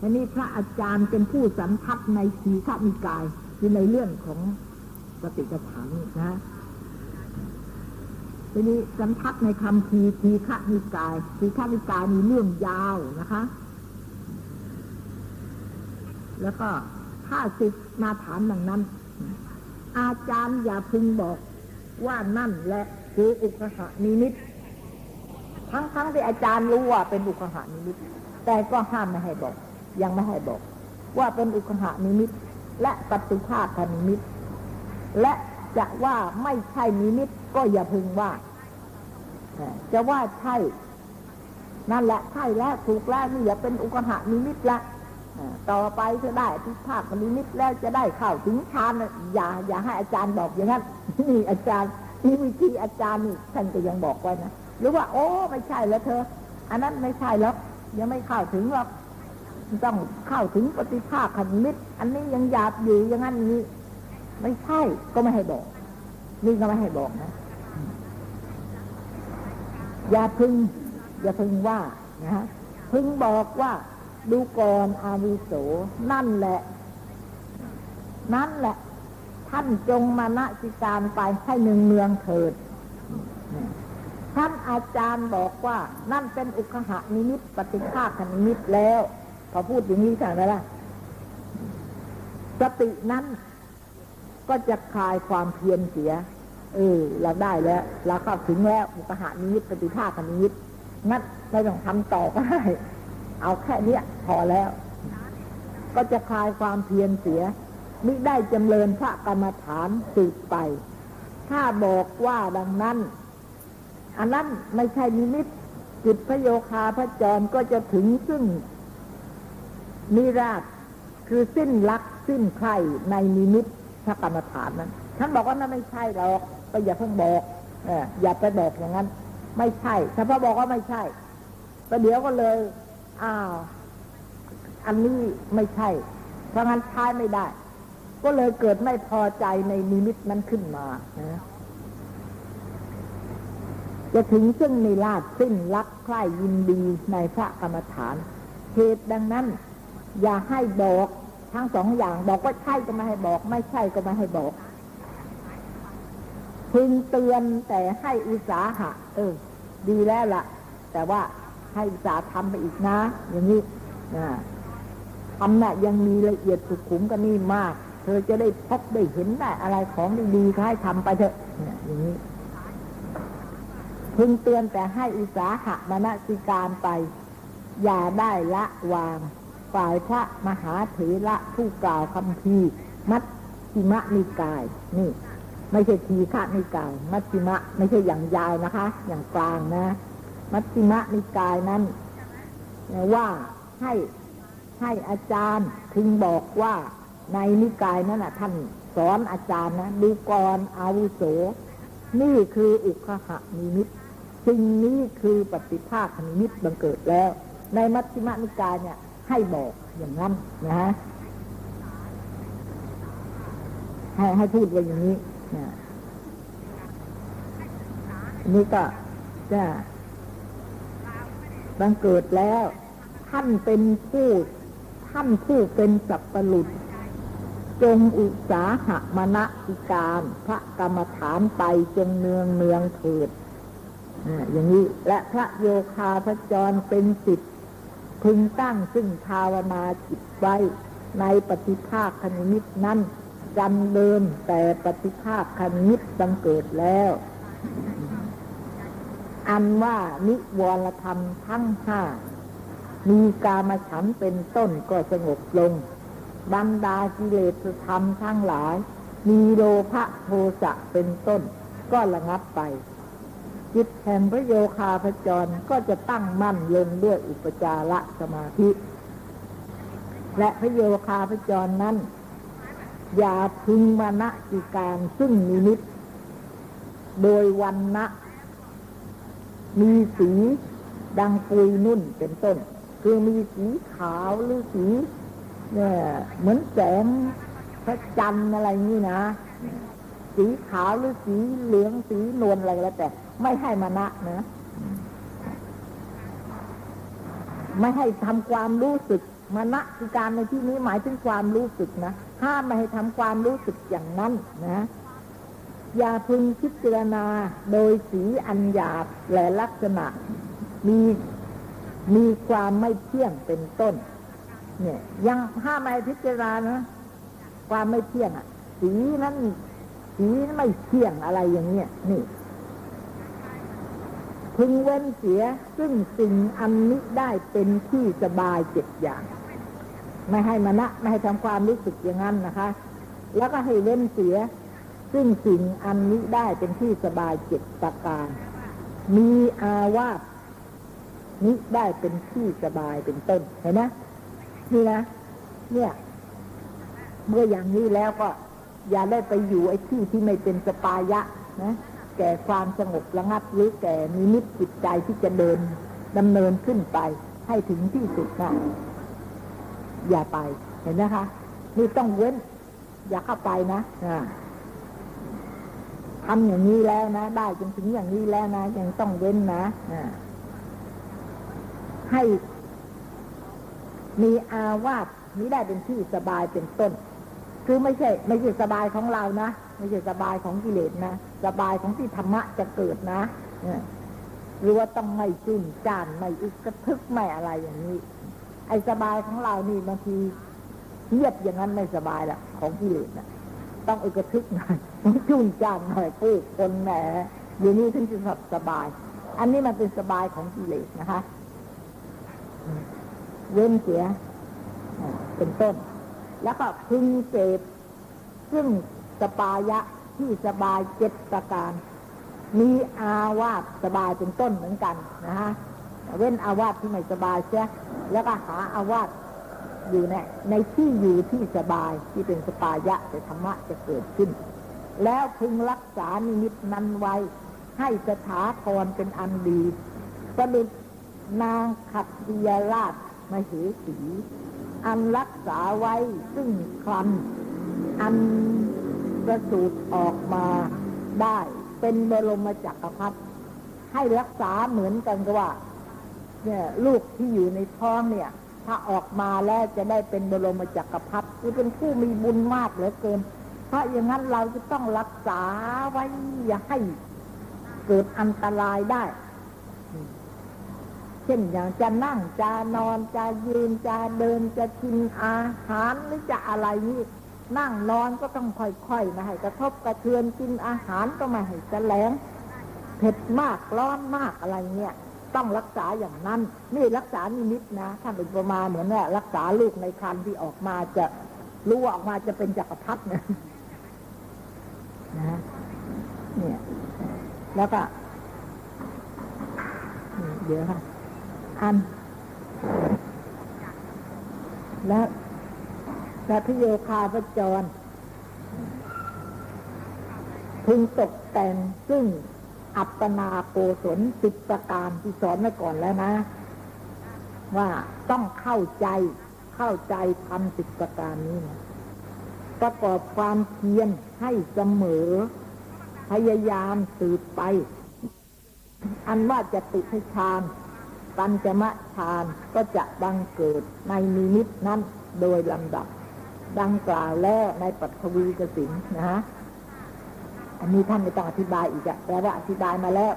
ทีนี้พระอาจารย์เป็นผู้สันทัดในทีฆะนิกายคือในเรื่องของ สติปัฏฐานะทีนี้สันทัดในคำทีทีฆะนิกาย ทีฆะนิกายมีเรื่องยาวนะคะ แล้วก็ถ้าสิทธมาถามดังนั้น อาจารย์อย่าพึงบอกว่านั่นและคืออุคหานิมิต ทั้งทั้งที่อาจารย์รู้ว่าเป็นอุคหานิมิต แต่ก็ห้ามไม่ให้บอก ยังไม่ให้บอก ว่าเป็นอุคหานิมิต และปฏิภาคนิมิต และจะว่าไม่ใช่นิมิตก็อย่าพึงว่า จะว่าใช่ นั่นแหละใช่แล้วถูกแล้วนี่อย่าเป็นอุกหะนิมิตละต่อไปจะได้ทิภาคนิมิตแล้วจะได้เข้าถึงฌานอย่า อย่าให้อาจารย์บอกอย่างนั้นนี่อาจารย์นี่วิธีอาจารย์นี่ท่านก็ยังบอกไว้นะหรือว่า โอ้ไม่ใช่แล้วเธอ อันนั้นไม่ใช่แล้วยังไม่เข้าถึงหรอกต้องเข้าถึงปฏิภาคนิมิตอันนี้ยังหยาบอยู่อย่างนั้นอย่างนี้ ไม่ใช่ก็ไม่ให้บอก นี่ก็ไม่ให้บอกนะ อย่าพึง อย่าพึงว่านะฮะพึงบอกว่าดูก่อนอาวิโสนั่นแหละ นั่นแหละ ท่านจงมาณสิการไปให้หนึ่งเมืองเถิด ท่านอาจารย์บอกว่า นั่นเป็นอุคหานิมิตปฏิฆาคนิมิตแล้ว พอพูดอย่างนี้ใช่ไหมล่ะสตินั้น ก็จะคลายความเพียรเสีย เออ เราได้แล้วเราเข้าถึงแล้วอุปหานิมิตปฏิภาคนิมิตงั้นไม่ต้องทำต่อก็ได้ เอาแค่เนี้ยพอแล้ว ก็จะคลายความเพียรเสียมิได้จำเริญพระกรรมฐานสืบไป ถ้าบอกว่าดังนั้น อันนั้นไม่ใช่นิมิตจิตพระโยคาพระจรก็จะถึงซึ่ง นิราชคือสิ้นรักสิ้นใครในนิมิต พระกรรมฐานนั้นท่านบอกว่านั่นไม่ใช่หรอกก็อย่าเพิ่งบอกอย่าไปบอกอย่างนั้น ไม่ใช่ถ้าพอบอกว่าไม่ใช่ประเดี๋ยวก็เลย อ้าว อันนี้ไม่ใช่ เพราะงั้นใช้ไม่ได้ ก็เลยเกิดไม่พอใจในนิมิตนั้นขึ้นมานะจะถึงซึ่งในลาดสิ้นรักใคร่ยินดีในพระกรรมฐาน เหตุดังนั้น อย่าให้บอก ทั้งสองอย่างบอกว่าใช่ก็ไม่ให้บอก ไม่ใช่ก็ไม่ให้บอกพึงเตือนแต่ให้อุตสาหะ เออ ดีแล้วละ่ะ แต่ว่าให้อุตสาห์ทำไปอีกนะ อย่างนี้นะทำน่ะยังมีละเอียดสุขุมกันนี่มาก เธอจะได้พบได้เห็นได้อะไรของดีๆให้ทำไปเถอะอย่างนี้พึงเตือนแต่ให้อุตสาหะมนสิการไป อย่าได้ละวาง ฝ่ายพระมหาเถระผู้กล่าวคำพีมัชฌิมะนิกาย นี่ ไม่ใช่ทีฆะนิกาย มัชฌิมะไม่ใช่อย่างยาวนะคะ อย่างกลางนะ มัชฌิมะนิกายนั้นว่าให้ให้อาจารย์พึงบอกว่าในนิกายนั้นนะท่านสอนอาจารย์นะดูกรอาวุโส นี่คืออุคหะนิมิตสิ่งนี้คือปฏิภาคนิมิตบังเกิดแล้ว ในมัชฌิมนิกายเนี่ย ให้บอกอย่างนั้นนะฮะให้ให้พูดไว้อย่างนี้นะนี่ก็จะบังเกิดแล้ว ท่านเป็นผู้ท่านผู้เป็นสัพปลุตจงอุตสาหะมณสิการ พระกรรมฐานไปจงเนืองเนืองเถิดอย่างนี้ และพระโยคาพระจรเป็นสิทธิ พึงตั้งซึ่งภาวนาจิตไว้ ในปฏิภาคคณิมิตนั้นจำเดินแต่ปฏิภาคคณิมิตบังเกิดแล้ว อันว่านิวรธรรมทั้งห้า มีกามฉันเป็นต้นก็สงบลง บรรดากิเลสธรรมทั้งหลาย มีโลภะโทสะเป็นต้นก็ระงับไป จิตแห่งพระโยคาพจรก็จะตั้งมั่นลงด้วยอุปจารสมาธิ และพระโยคาพจรนั้น อย่าพึงมานะกิการซึ่งนิมิต โดยวันนะมีสีดังปุยนุ่นเป็นต้น คือมีสีขาวหรือสีเนี่ยเหมือนแสงพระจันทร์อะไรนี่นะ สีขาวหรือสีเหลืองสีนวลอะไรก็แล้วแต่ ไม่ให้มานะนะไม่ให้ทำความรู้สึกมานะคือการในที่นี้หมายถึงความรู้สึกนะห้ามไม่ให้ทำความรู้สึกอย่างนั้นนะอย่าพึงพิจารณาโดยสีอันหยาบและลักษณะ มีมีความไม่เที่ยงเป็นต้น เนี่ย ยังห้ามไม่พิจารณานะความไม่เที่ยงอะสีนั้นสีไม่เที่ยงอะไรอย่างเงี้ยนี่ พึงเว้นเสียซึ่งสิ่งอันนี้ได้เป็นที่สบายเจ็ดอย่าง ไม่ให้มณะไม่ให้ทำความรู้สึกอย่างนั้นนะคะ แล้วก็ให้เว้นเสีย ซึ่งสิ่งอันนี้ได้เป็นที่สบายเจ็ดประการ มีอาวาสนี้ได้เป็นที่สบายเป็นต้นเห็นไหมนี่นะเนี่ย เมื่ออย่างนี้แล้วก็ อย่าได้ไปอยู่ไอ้ที่ที่ไม่เป็นสปายะนะ แก่ความสงบระงับหรือแก่มีนิจจิตใจที่จะเดินดำเนินขึ้นไป ให้ถึงที่สุดนะอย่าไปเห็นนะคะ นี่ต้องเว้น อย่าเข้าไปนะทำอย่างนี้แล้วนะ ได้จนถึงอย่างนี้แล้วนะ ยังต้องเว้นนะให้มีอาวาสนี้ได้เป็นที่สบายเป็นต้น คือไม่ใช่ ไม่ใช่สบายของเรานะ ไม่ใช่สบายของกิเลสนะ สบายของที่ธรรมะจะเกิดนะหรือว่าต้องไม่จุนจานไม่อึกกระทึกไม่อะไรอย่างนี้ ไอ้สบายของเรานี่บางทีเทียบอย่างนั้นไม่สบายละของกิเลสนะต้องอึกกระทึกหน่อยจุนจานหน่อยพูดคนแหมอยู่นี่ถึงจะสบาย อันนี้มันเป็นสบายของกิเลสนะคะ เว้นเสียเป็นต้น แล้วก็พึงเสพซึ่งสปายะ ที่สบายเจ็ดประการ มีอาวาสสบายเป็นต้นเหมือนกันนะฮะเว้นอาวาสที่ไม่สบายเสียแล้วก็หาอาวาสอยู่ในในที่อยู่ที่สบายที่เป็นสปายะแต่ธรรมะจะเกิดขึ้น แล้วพึงรักษานิมิตนั้นไว้ ให้สถาพรเป็นอันดีประดุจนางขัตติยราชมเหสี อันรักษาไว้ซึ่งคลันอัน ประสูตรออกมาได้เป็นบรมจักรพรรดิให้รักษาเหมือนกันกับว่า เนี่ยลูกที่อยู่ในท้องเนี่ย ถ้าออกมาแล้วจะได้เป็นบรมจักรพรรดิคือเป็นผู้มีบุญมากเหลือเกิน เพราะอย่างนั้นเราจะต้องรักษาไว้อย่าให้เกิดอันตรายได้ เช่นอย่างจะนั่งจะนอนจะยืนจะเดินจะกินอาหารหรือจะอะไรนี่ นั่งนอนก็ต้องค่อยๆนะให้กระทบกระเทือนกินอาหารก็ไม่ให้แสลงเผ็ดมากร้อนมากอะไรเนี่ยต้องรักษาอย่างนั้นนี่รักษานิมิตนะท่านอุปมาเหมือนเนี่ยรักษาลูกในครรภ์ที่ออกมาจะรู้ออกมาจะเป็นจักรพรรดินะนะเนี่ย แล้วก็เดี๋ยวค่ะอัน และ และพิโยคาพจร พึงตกแต่งซึ่งอัปปนาโกศลสิบประการที่สอนไว้ก่อนแล้วนะ ว่าต้องเข้าใจเข้าใจทำสิบประการนี้นะประกอบความเพียรให้เสมอ พยายามสืบไป อันว่าจะติให้ฌานปัญจมะฌานก็จะบังเกิดในนิมิตนั้นโดยลำดับ ดังกล่าวแล้วในปัทวีกสินนะฮะอันนี้ท่านไม่ต้องอธิบายอีกอะแต่ว่าอธิบายมาแล้ว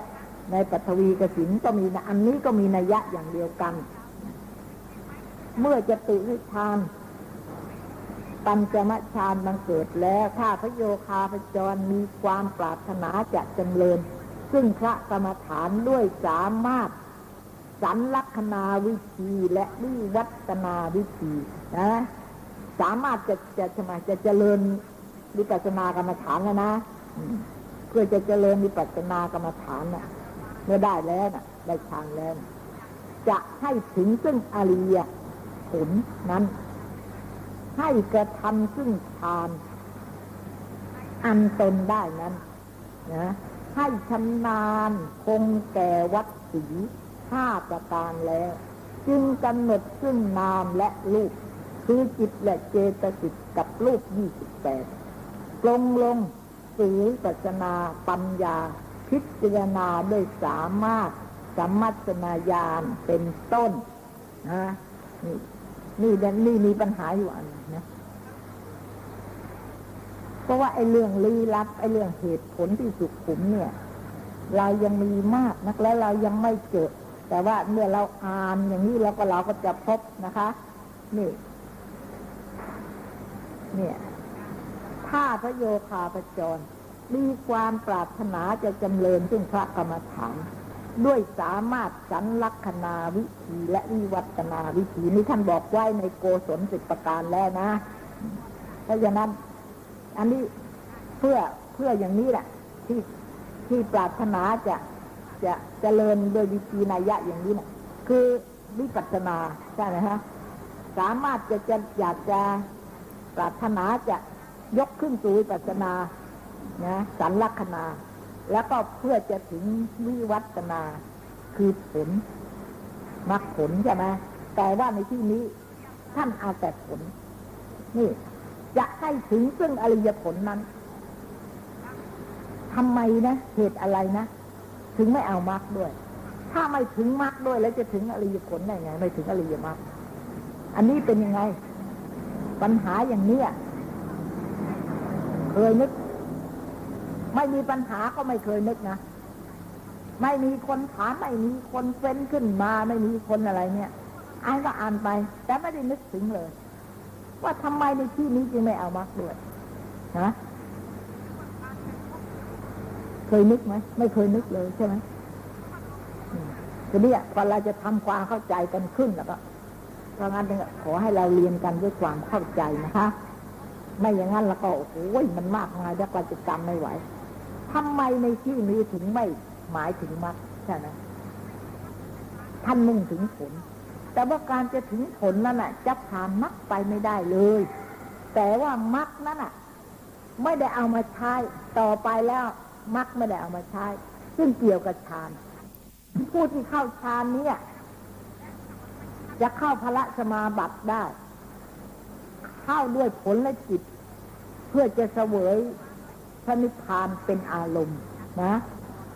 ในปัทวีกสินก็มีนะอันนี้ก็มีนัยยะอย่างเดียวกัน เมื่อจะติวิชานปัญจมฌานบังเกิดแล้วถ้าพระโยคาพจรมีความปรารถนาจะจำเริญ ซึ่งพระกรรมฐานด้วยสามารถสันลักษณาวิธีและวิวัตนาวิธีนะ สามารถจะจะจะมาจะเจริญวิปัสสนากรรมฐานแล้วนะเพื่อจะเจริญวิปัสสนากรรมฐานน่ะเมื่อได้แล้วน่ะ ได้ฌานแล้วนะจะให้ถึงซึ่งอริยผลนั้น ให้กระทำซึ่งฌาน อันตนได้นั้นนะให้ชำนาญคงแก่วัดสีห้าประการแล้ว จึงกำหนดซึ่งนามและรูป คือจิตและเจตสิกกับรูปยี่สิบแปดลงลงสู่ปัจนาปัญญา พิจารณาด้วยสามารถสัมมัสนาญาณเป็นต้นนะนี่นี่นี่มีปัญหาอยู่อันหนึ่งนะเพราะว่าไอ้เรื่องลี้ลับไอ้เรื่องเหตุผลที่สุขุมเนี่ย เรายังมีมากนักแล้วเรายังไม่เจอแต่ว่าเมื่อเราอ่านอย่างนี้แล้วก็เราก็จะพบนะคะ นี่ เนี่ยถ้าพระโยคาพจร มีความปรารถนาจะจำเริญซึ่งพระกรรมฐานด้วยสามารถสันลักษณาวิธีและวิวัตนาวิธีนี้ท่านบอกไว้ในโกศลสิบประการแล้วนะ เพราะฉะนั้น อันนี้เพื่อเพื่ออย่างนี้แหละที่ที่ปรารถนาจะจะจะเจริญโดยวิธีนัยยะอย่างนี้นะคือวิปัสนาใช่ไหมฮะสามารถจะจะอยากจะ ปรารถนาจะยกขึ้นสู่วิปัสสนานะสันลักษณา แล้วก็เพื่อจะถึงวิวัตนาคือผลมรรคผลใช่ไหมแต่ว่าในที่นี้ท่านเอาแต่ผล นี่ จะให้ถึงซึ่งอริยผลนั้นทำไมนะเหตุอะไรนะถึงไม่เอามรรคด้วย ถ้าไม่ถึงมรรคด้วยแล้วจะถึงอริยผลได้ไง ไม่ถึงอริยมรรคอันนี้เป็นยังไง ปัญหาอย่างเนี้ยเคยนึก ไม่มีปัญหาก็ไม่เคยนึกนะไม่มีคนถามไม่มีคนเฟ้นขึ้นมา ไม่มีคนอะไรเนี่ยอ่านก็อ่านไป แต่ไม่ได้นึกถึงเลย ว่าทำไมในที่นี้จึงไม่เอามรรคด้วยฮะเคยนึกไหมไม่เคยนึกเลยใช่ไหมทีนี้พอเราจะทำความเข้าใจกันขึ้นแล้วก็ เพราะงั้นขอให้เราเรียนกันด้วยความเข้าใจนะคะ ไม่อย่างนั้นแล้วก็โอ้โหมันมากมายแล้วก็จะจำไม่ไหวทำไมในที่นี้ถึงไม่หมายถึงมรรคใช่ไหมท่านมุ่งถึงผล แต่ว่าการจะถึงผลนั้นน่ะ จะผ่านมรรคไปไม่ได้เลย แต่ว่ามรรคนั้นน่ะ ไม่ได้เอามาใช้ต่อไปแล้วมรรคไม่ได้เอามาใช้ซึ่งเกี่ยวกับฌานผู้ที่เข้าฌานนี้ จะเข้าพระสมาบัติได้ เข้าด้วยผลและจิต เพื่อจะเสวยพระนิพพานเป็นอารมณ์นะ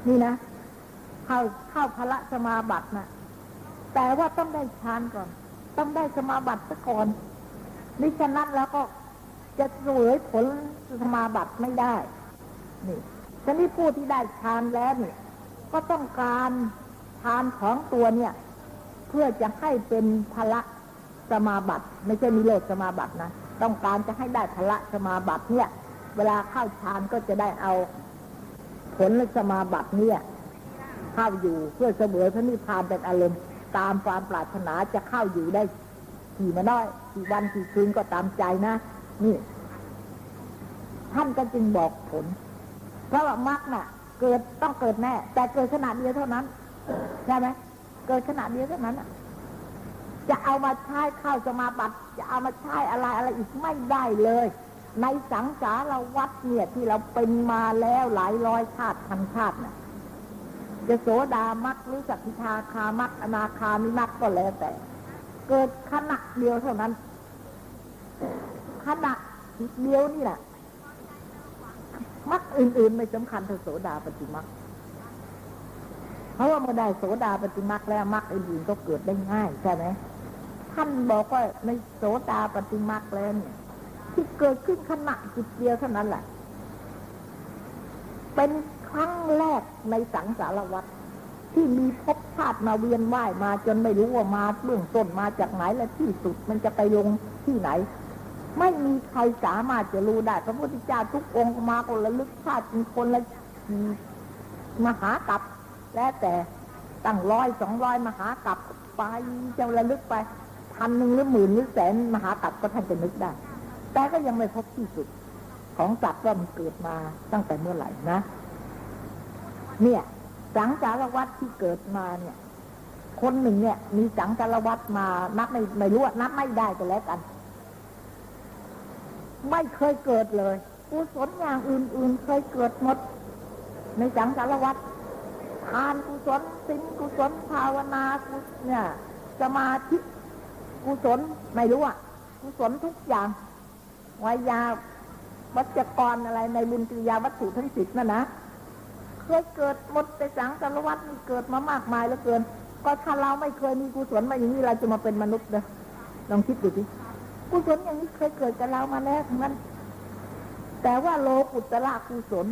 นี่นะ เข้าเข้าพระสมาบัตินะแต่ว่าต้องได้ฌานก่อน ต้องได้สมาบัติซะก่อนนี่ฉะนั้นแล้วก็จะเสวยผลสมาบัติไม่ได้นี่ฉะนี้ผู้ที่ได้ฌานแล้วเนี่ยก็ต้องการฌานของตัวเนี่ย เพื่อจะให้เป็นพละสมาบัติ ไม่ใช่นิโรธสมาบัตินะต้องการจะให้ได้พละสมาบัติเนี่ย เวลาเข้าฌานก็จะได้เอาผลสมาบัติเนี่ย เข้าอยู่เพื่อเสวยพระนิพพานเป็นอารมณ์ตามความปรารถนาจะเข้าอยู่ได้กี่มาน้อยกี่วันกี่คืนก็ตามใจนะ นี่ ท่านก็จึงบอกผล เพราะว่ามรรคน่ะ เกิดต้องเกิดแน่ แต่เกิดขนาดเดียวเท่านั้น ใช่ไหม เกิดขนาดเดียวเท่านั้นจะเอามาใช้เข้าสมาบัติ จะเอามาใช้อะไรอะไรอีกไม่ได้เลย ในสังสารวัฏเนี่ยที่เราเป็นมาแล้วหลายร้อยชาติพันชาติน่ะจะโสดามักหรือสัพพิทาคามักอนาคามิมักก็แล้วแต่ เกิดขณะเดียวเท่านั้นขณะเดียวนี่แหละมักอื่นๆไม่สำคัญเท่าโสดาปฏิมัก เพราะว่าเมื่อได้โสดาปฏิมักแล้วมักอื่นๆก็เกิดได้ง่ายใช่ไหมท่านบอกว่าในโสดาปฏิมักแล้วเนี่ยที่เกิดขึ้นขณะจิตเดียวเท่านั้นแหละ เป็นครั้งแรกในสังสารวัฏที่มีภพชาติมาเวียนว่ายมาจนไม่รู้ว่ามาเบื้องต้นมาจากไหนและที่สุดมันจะไปลงที่ไหน ไม่มีใครสามารถจะรู้ได้ พระพุทธเจ้าทุกองค์มาคนละลึกชาติเป็นคนละมหากับ แล้วแต่ตั้งร้อยสองร้อยมหากับไปจะระลึกไปพันหนึ่งหรือหมื่นหรือแสนมหากับก็ท่านจะนึกได้ แต่ก็ยังไม่พบที่สุด ของสัตว์ว่ามันเกิดมาตั้งแต่เมื่อไหร่นะ เนี่ย สังสารวัตที่เกิดมาเนี่ย คนหนึ่งเนี่ย มีสังสารวัตมานับไม่ไม่รู้อะนับไม่ได้ก็แล้วกัน ไม่เคยเกิดเลยกุศลอย่างอื่น ๆ เคยเกิดหมดในสังสารวัต ทานกุศลสินกุศลภาวนากุศลเนี่ยสมาธิกุศลไม่รู้อะกุศลทุกอย่างวายาวัจกรอะไรในบุญกิริยาวัตถุทั้งสิบนั่นนะเคยเกิดหมดแต่สังสารวัตนี่เกิดมามากมายแล้วเกิน ก็ถ้าเราไม่เคยมีกุศลมาอย่างนี้เราจะมาเป็นมนุษย์นะลองคิดดูสิกุศลอย่างนี้เคยเกิดกับเรามาแล้วทั้งนั้น แต่ว่าโลกุตระกุศล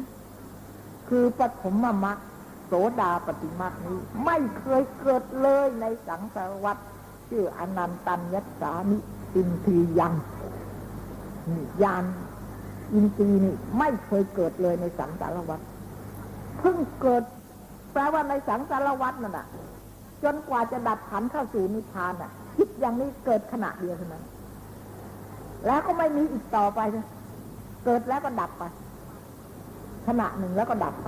คือปฐมมรรค โสดาปฏิมรรคนี้ ไม่เคยเกิดเลยในสังสารวัตชื่ออนันตัญญสามิอินทรียังนี่ยานอินทรีย์นี่ไม่เคยเกิดเลยในสังสารวัตเพิ่งเกิด แปลว่าในสังสารวัตนั่นน่ะ จนกว่าจะดับขันเข้าสู่นิพพานน่ะคิดอย่างนี้เกิดขณะเดียวเท่านั้น แล้วก็ไม่มีอีกต่อไปเลยเกิดแล้วก็ดับไปขณะหนึ่งแล้วก็ดับไป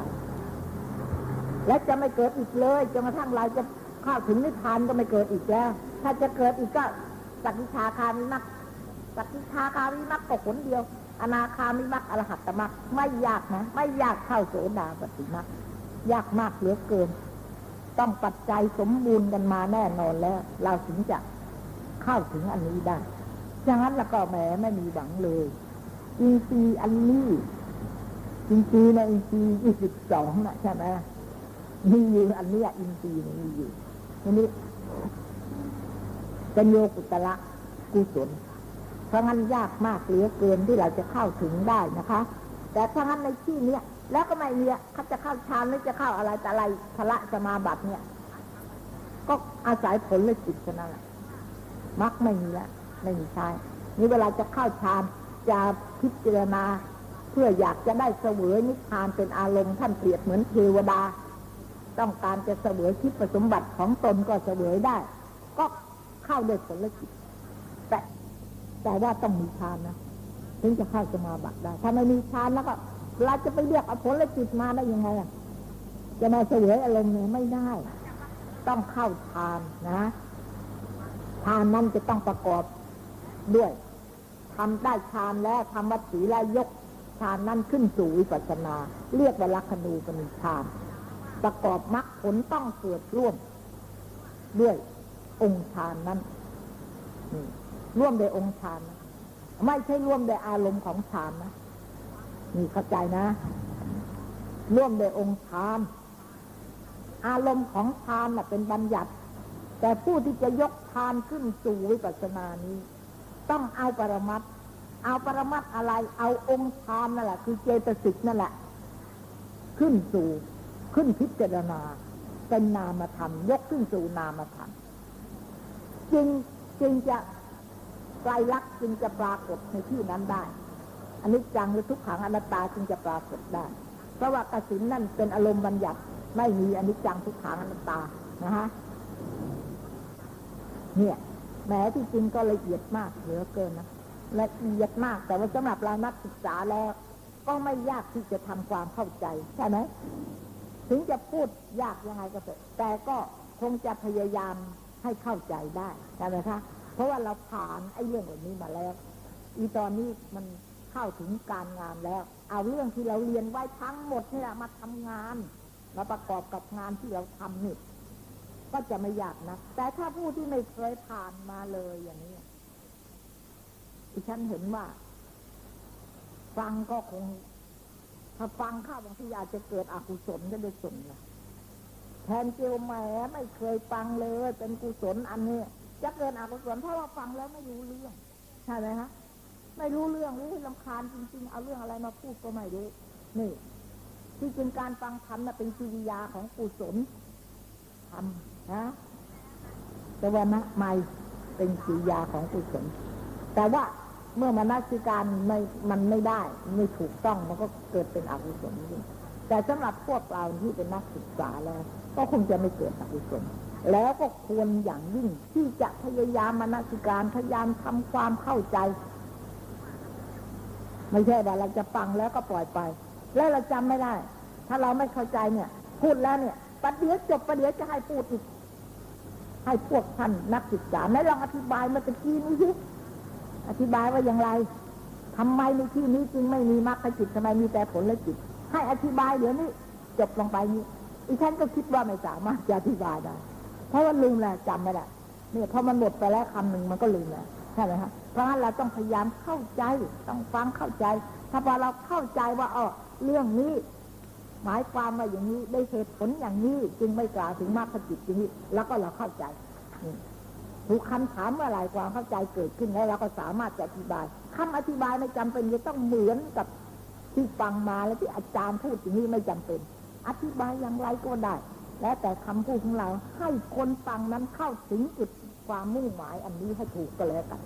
และจะไม่เกิดอีกเลยจนกระทั่งเราจะเข้าถึงนิพพานก็ไม่เกิดอีกแล้ว ถ้าจะเกิดอีกก็สักกิชาคามิมักสักกิชาคามิมักก็ผลเดียว อนาคามิมักอรหัตตมักไม่ยากนะไม่ยากเข้าโสดาปฏิมักยากมากเหลือเกิน ต้องปัจจัยสมบูรณ์กันมาแน่นอนแล้ว เราถึงจะเข้าถึงอันนี้ได้ฉะนั้นแล้วก็แหมไม่มีหวังเลยอินทรีย์อันนี้อินทรีย์ในอินทรีย์ยี่สิบสองนะใช่ไหม มีอยู่อันนี้ยอินทรีย์มีอยู่ทีนี้เป็นโยกุตละกุศลเพราะงั้นยากมากเหลือเกินที่เราจะเข้าถึงได้นะคะ แต่ถ้างั้นในที่เนี้ยแล้วก็ไม่มีเขาจะเข้าฌานหรือจะเข้าอะไรแต่อะไรพละสมาบัติเนี่ย ก็อาศัยผลเลยจิตเท่านั้นแหละมักไม่มีแล้วไม่มีใช้นี่เวลาจะเข้าฌานจะพิจารณา เพื่ออยากจะได้เสวยนิพพานเป็นอารมณ์ท่านเปรียบเหมือนเทวดา ต้องการจะเสวยทิพย์สมบัติของตนก็เสวยได้ ก็เข้าด้วยผลจิตแต่แต่ว่าต้องมีฌานนะถึงจะเข้าสมาบัติได้ ถ้าไม่มีฌานแล้วก็เราจะไปเรียกเอาผลจิตมาได้ยังไงอะจะมาเสวยอารมณ์เนี่ยไม่ได้ ต้องเข้าฌานนะฌานนั้นจะต้องประกอบด้วยทำได้ฌานแล้วทำวัดสีแล้วยกฌานนั้นขึ้นสู่วิปัสนา เรียกว่าลักขณูปนิชฌาน ประกอบมรรคผลต้องเกิดร่วม ด้วยองค์ฌานนั้นร่วมโดยองค์ฌานนะไม่ใช่ร่วมโดยอารมณ์ของฌานนะนี่เข้าใจนะ ร่วมโดยองค์ฌาน อารมณ์ของฌานน่ะเป็นบัญญัติ แต่ผู้ที่จะยกฌานขึ้นสู่วิปัสสนานี้ ต้องเอาปรมัตเอาปรมัตอะไร เอาองค์ฌานนั่นแหละคือเจตสิกนั่นแหละ ขึ้นสู่ ขึ้นพิจารณา เป็นนามธรรม ยกขึ้นสู่นามธรรมจึงจึงจะไตรลักษณ์จึงจะปรากฏในที่นั้นได้อันนี้จังหรือทุกขังอนัตตาจึงจะปรากฏได้ เพราะว่ากสินนั่นเป็นอารมณ์บัญญัติไม่มีอันิจจังทุกขังอนัตตานะฮะเนี่ยแม้ที่จริงก็ละเอียดมากเหลือเกินนะละเอียดมากแต่ว่าสำหรับเรานักศึกษาแล้ว ก็ไม่ยากที่จะทำความเข้าใจ ใช่ไหม ถึงจะพูดยากยังไงก็เถอะแต่ก็คงจะพยายามให้เข้าใจได้ใช่ไหมคะ เพราะว่าเราผ่านไอ้เรื่องเหล่านี้มาแล้ว อีตอนนี้มันเข้าถึงการงานแล้ว เอาเรื่องที่เราเรียนไว้ทั้งหมดนี่แหละมาทำงานมาประกอบกับงานที่เราทำนี่ก็จะไม่ยากนะ แต่ถ้าผู้ที่ไม่เคยผ่านมาเลยอย่างนี้ดิฉันเห็นว่า ฟังก็คง ถ้าฟังข้าบางทีอาจจะเกิดอกุศลก็ได้ส่วนละแทนเจียวแหมไม่เคยฟังเลยเป็นกุศลอันนี้ จะเกิดอกุศลเพราะว่าฟังแล้วไม่รู้เรื่องใช่ไหมฮะไม่รู้เรื่องหรือลำคาญจริงๆ เอาเรื่องอะไรมาพูดก็ไม่รู้นี่ที่จริงการฟังธรรมน่ะเป็นกิริยาของกุศลธรรมนะแต่ว่านะไม่เป็นกิริยาของกุศลแต่ว่า เมื่อมานัสิการไม่มันไม่ได้ไม่ถูกต้องมันก็เกิดเป็นอกุศลจริงแต่สำหรับพวกเราที่เป็นนักศึกษาแล้ว ก็คงจะไม่เกิดอกุศลแล้วก็ควรอย่างยิ่งที่จะพยายามมานัสิการพยายามทำความเข้าใจ ไม่ใช่ว่าเราจะฟังแล้วก็ปล่อยไป แล้วเราจำไม่ได้ ถ้าเราไม่เข้าใจเนี่ย พูดแล้วเนี่ยประเดี๋ยวจบประเดี๋ยวจะให้พูดอีกให้พวกท่านนักศึกษาไหนลองอธิบายมาตะกี้นี้สิ อธิบายว่าอย่างไรทำไมในที่นี้จึงไม่มีมรรคจิตทำไมมีแต่ผลและจิต ให้อธิบายเดี๋ยวนี้จบลงไปนี้อีฉันก็คิดว่าไม่สามารถจะอธิบายได้ เพราะว่าลืมแหละจำไม่ได้เนี่ยพอมันหมดไปแล้วคำหนึ่งมันก็ลืมแล้วใช่ไหมฮะเพราะฉะนั้นเราต้องพยายามเข้าใจต้องฟังเข้าใจ ถ้าพอเราเข้าใจว่าอ๋อเรื่องนี้ หมายความว่าอย่างนี้ได้เหตุผลอย่างนี้จึงไม่กล่าวถึงมรรคจิตอย่างนี้ แล้วก็เราเข้าใจ ถูกคำถามเมื่อไหร่ความเข้าใจเกิดขึ้นแล้วเราก็สามารถจะอธิบายคำอธิบายไม่จำเป็นจะต้องเหมือนกับที่ฟังมาแล้วที่อาจารย์พูดอย่างนี้ไม่จำเป็น อธิบายอย่างไรก็ได้ แล้วแต่คำพูดของเราให้คนฟังนั้นเข้าถึงจุดความมุ่งหมายอันนี้ให้ถูกก็แล้วกัน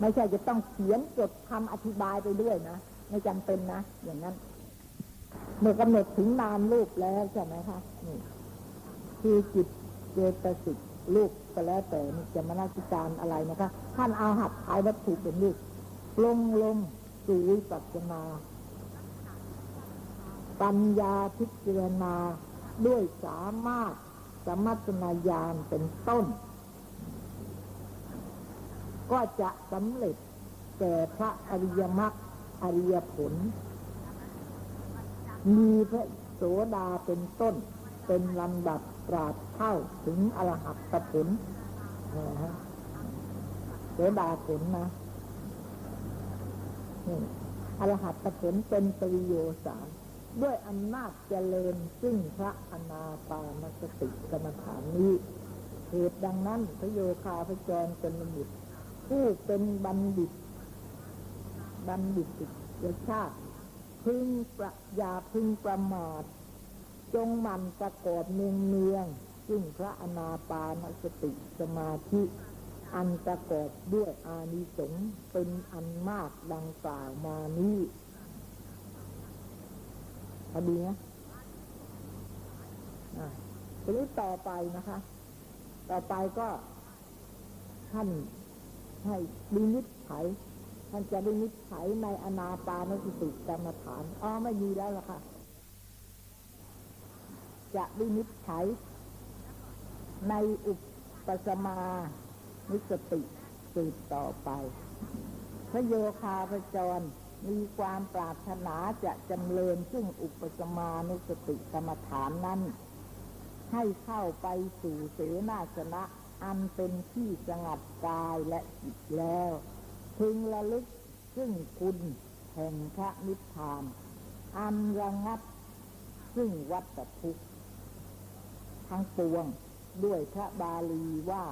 ไม่ใช่จะต้องเขียนจดคำอธิบายไปด้วยนะไม่จำเป็นนะอย่างนั้น เมื่อกำหนดถึงนามรูปแล้วใช่ไหมคะนี่คือจิตเจตสิก รูปก็แล้วแต่จะมานาจิการอะไรนะคะท่านเอาหัดทายวัตถุเป็นรูปลงลงสู่วิปัสสนา ปัญญาพิจารณาด้วยสามารถสมัตนญาณเป็นต้น ก็จะสำเร็จแก่พระอริยมรรคอริยผล มีพระโสดาเป็นต้น เป็นลำดับ ตราบเท่าถึงอรหัตผลนะฮะโสดาผลนะนี่อรหัตผลเป็นปริโยสารด้วยอำนาจเจริญซึ่งพระอนาปานสติกรรมฐานนี้เหตุดังนั้นพระโยคาพระจรเป็นบุตรผู้เป็นบัณฑิต บัณฑิตยชาติ พึงประยาพึงประมาท จงมันประกอบเนืองเนืองซึ่งพระอนาปานสติสมาธิอันประกอบด้วยอานิสงส์เป็นอันมากดังกล่าวมานี้พอดีนะอะทีนี้ต่อไปนะคะ ต่อไปก็ท่านให้ดินิจฉัยท่านจะดินิจฉัยในอนาปานสติกรรมฐานอ๋อไม่มีแล้วล่ะค่ะ จะดินิจฉัย ในอุปสมานุสติสืบต่อไป พระโยคาพจรมีความปรารถนาจะจำเริญซึ่งอุปสมานุสติกรรมฐานนั้น ให้เข้าไปสู่เสนาสนะอันเป็นที่สงัดกายและจิตแล้ว พึงระลึกซึ่งคุณแห่งพระนิพพาน อันระงับซึ่งวัฏทุกข์ ทั้งปวง ด้วยพระบาลีว่า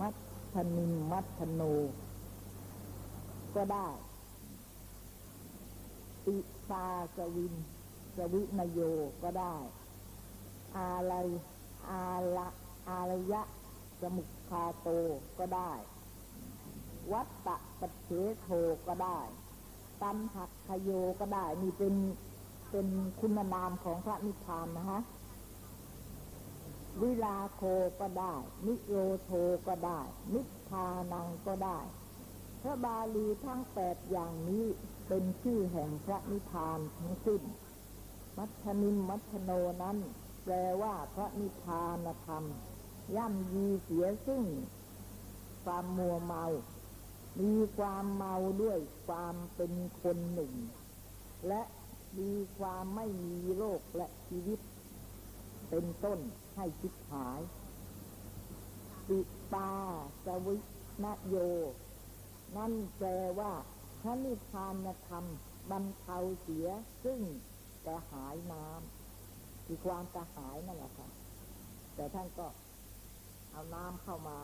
มัทนิมมัทโน ก็ได้ติปาสวินสวินโยก็ได้ อาลัยอาละอารยะสมุขคาโตก็ได้ วัตตะปเฉโทก็ได้ตันหักขโยก็ได้ นี่เป็นเป็นคุณนามของพระนิพพานนะฮะ วิลาโคก็ได้ นิโรโทก็ได้ นิพานังก็ได้ พระบาลีทั้งแปดอย่างนี้เป็นชื่อแห่งพระนิพพานทั้งสิ้น มัชนิมมัชโนนั้น แปลว่าพระนิพพานธรรม ย่ำยีเสียซึ่ง ความมัวเมา มีความเมาด้วยความเป็นคนหนึ่งและมีความไม่มีโรคและชีวิต เป็นต้น ให้คิดหายปิปาสวิณโย นั่นแปลว่าพระนิพพานธรรมบรรเทาเสียซึ่งกระหายน้ำคือความกระหายนั่นแหละค่ะแต่ท่านก็เอาน้ำเข้ามา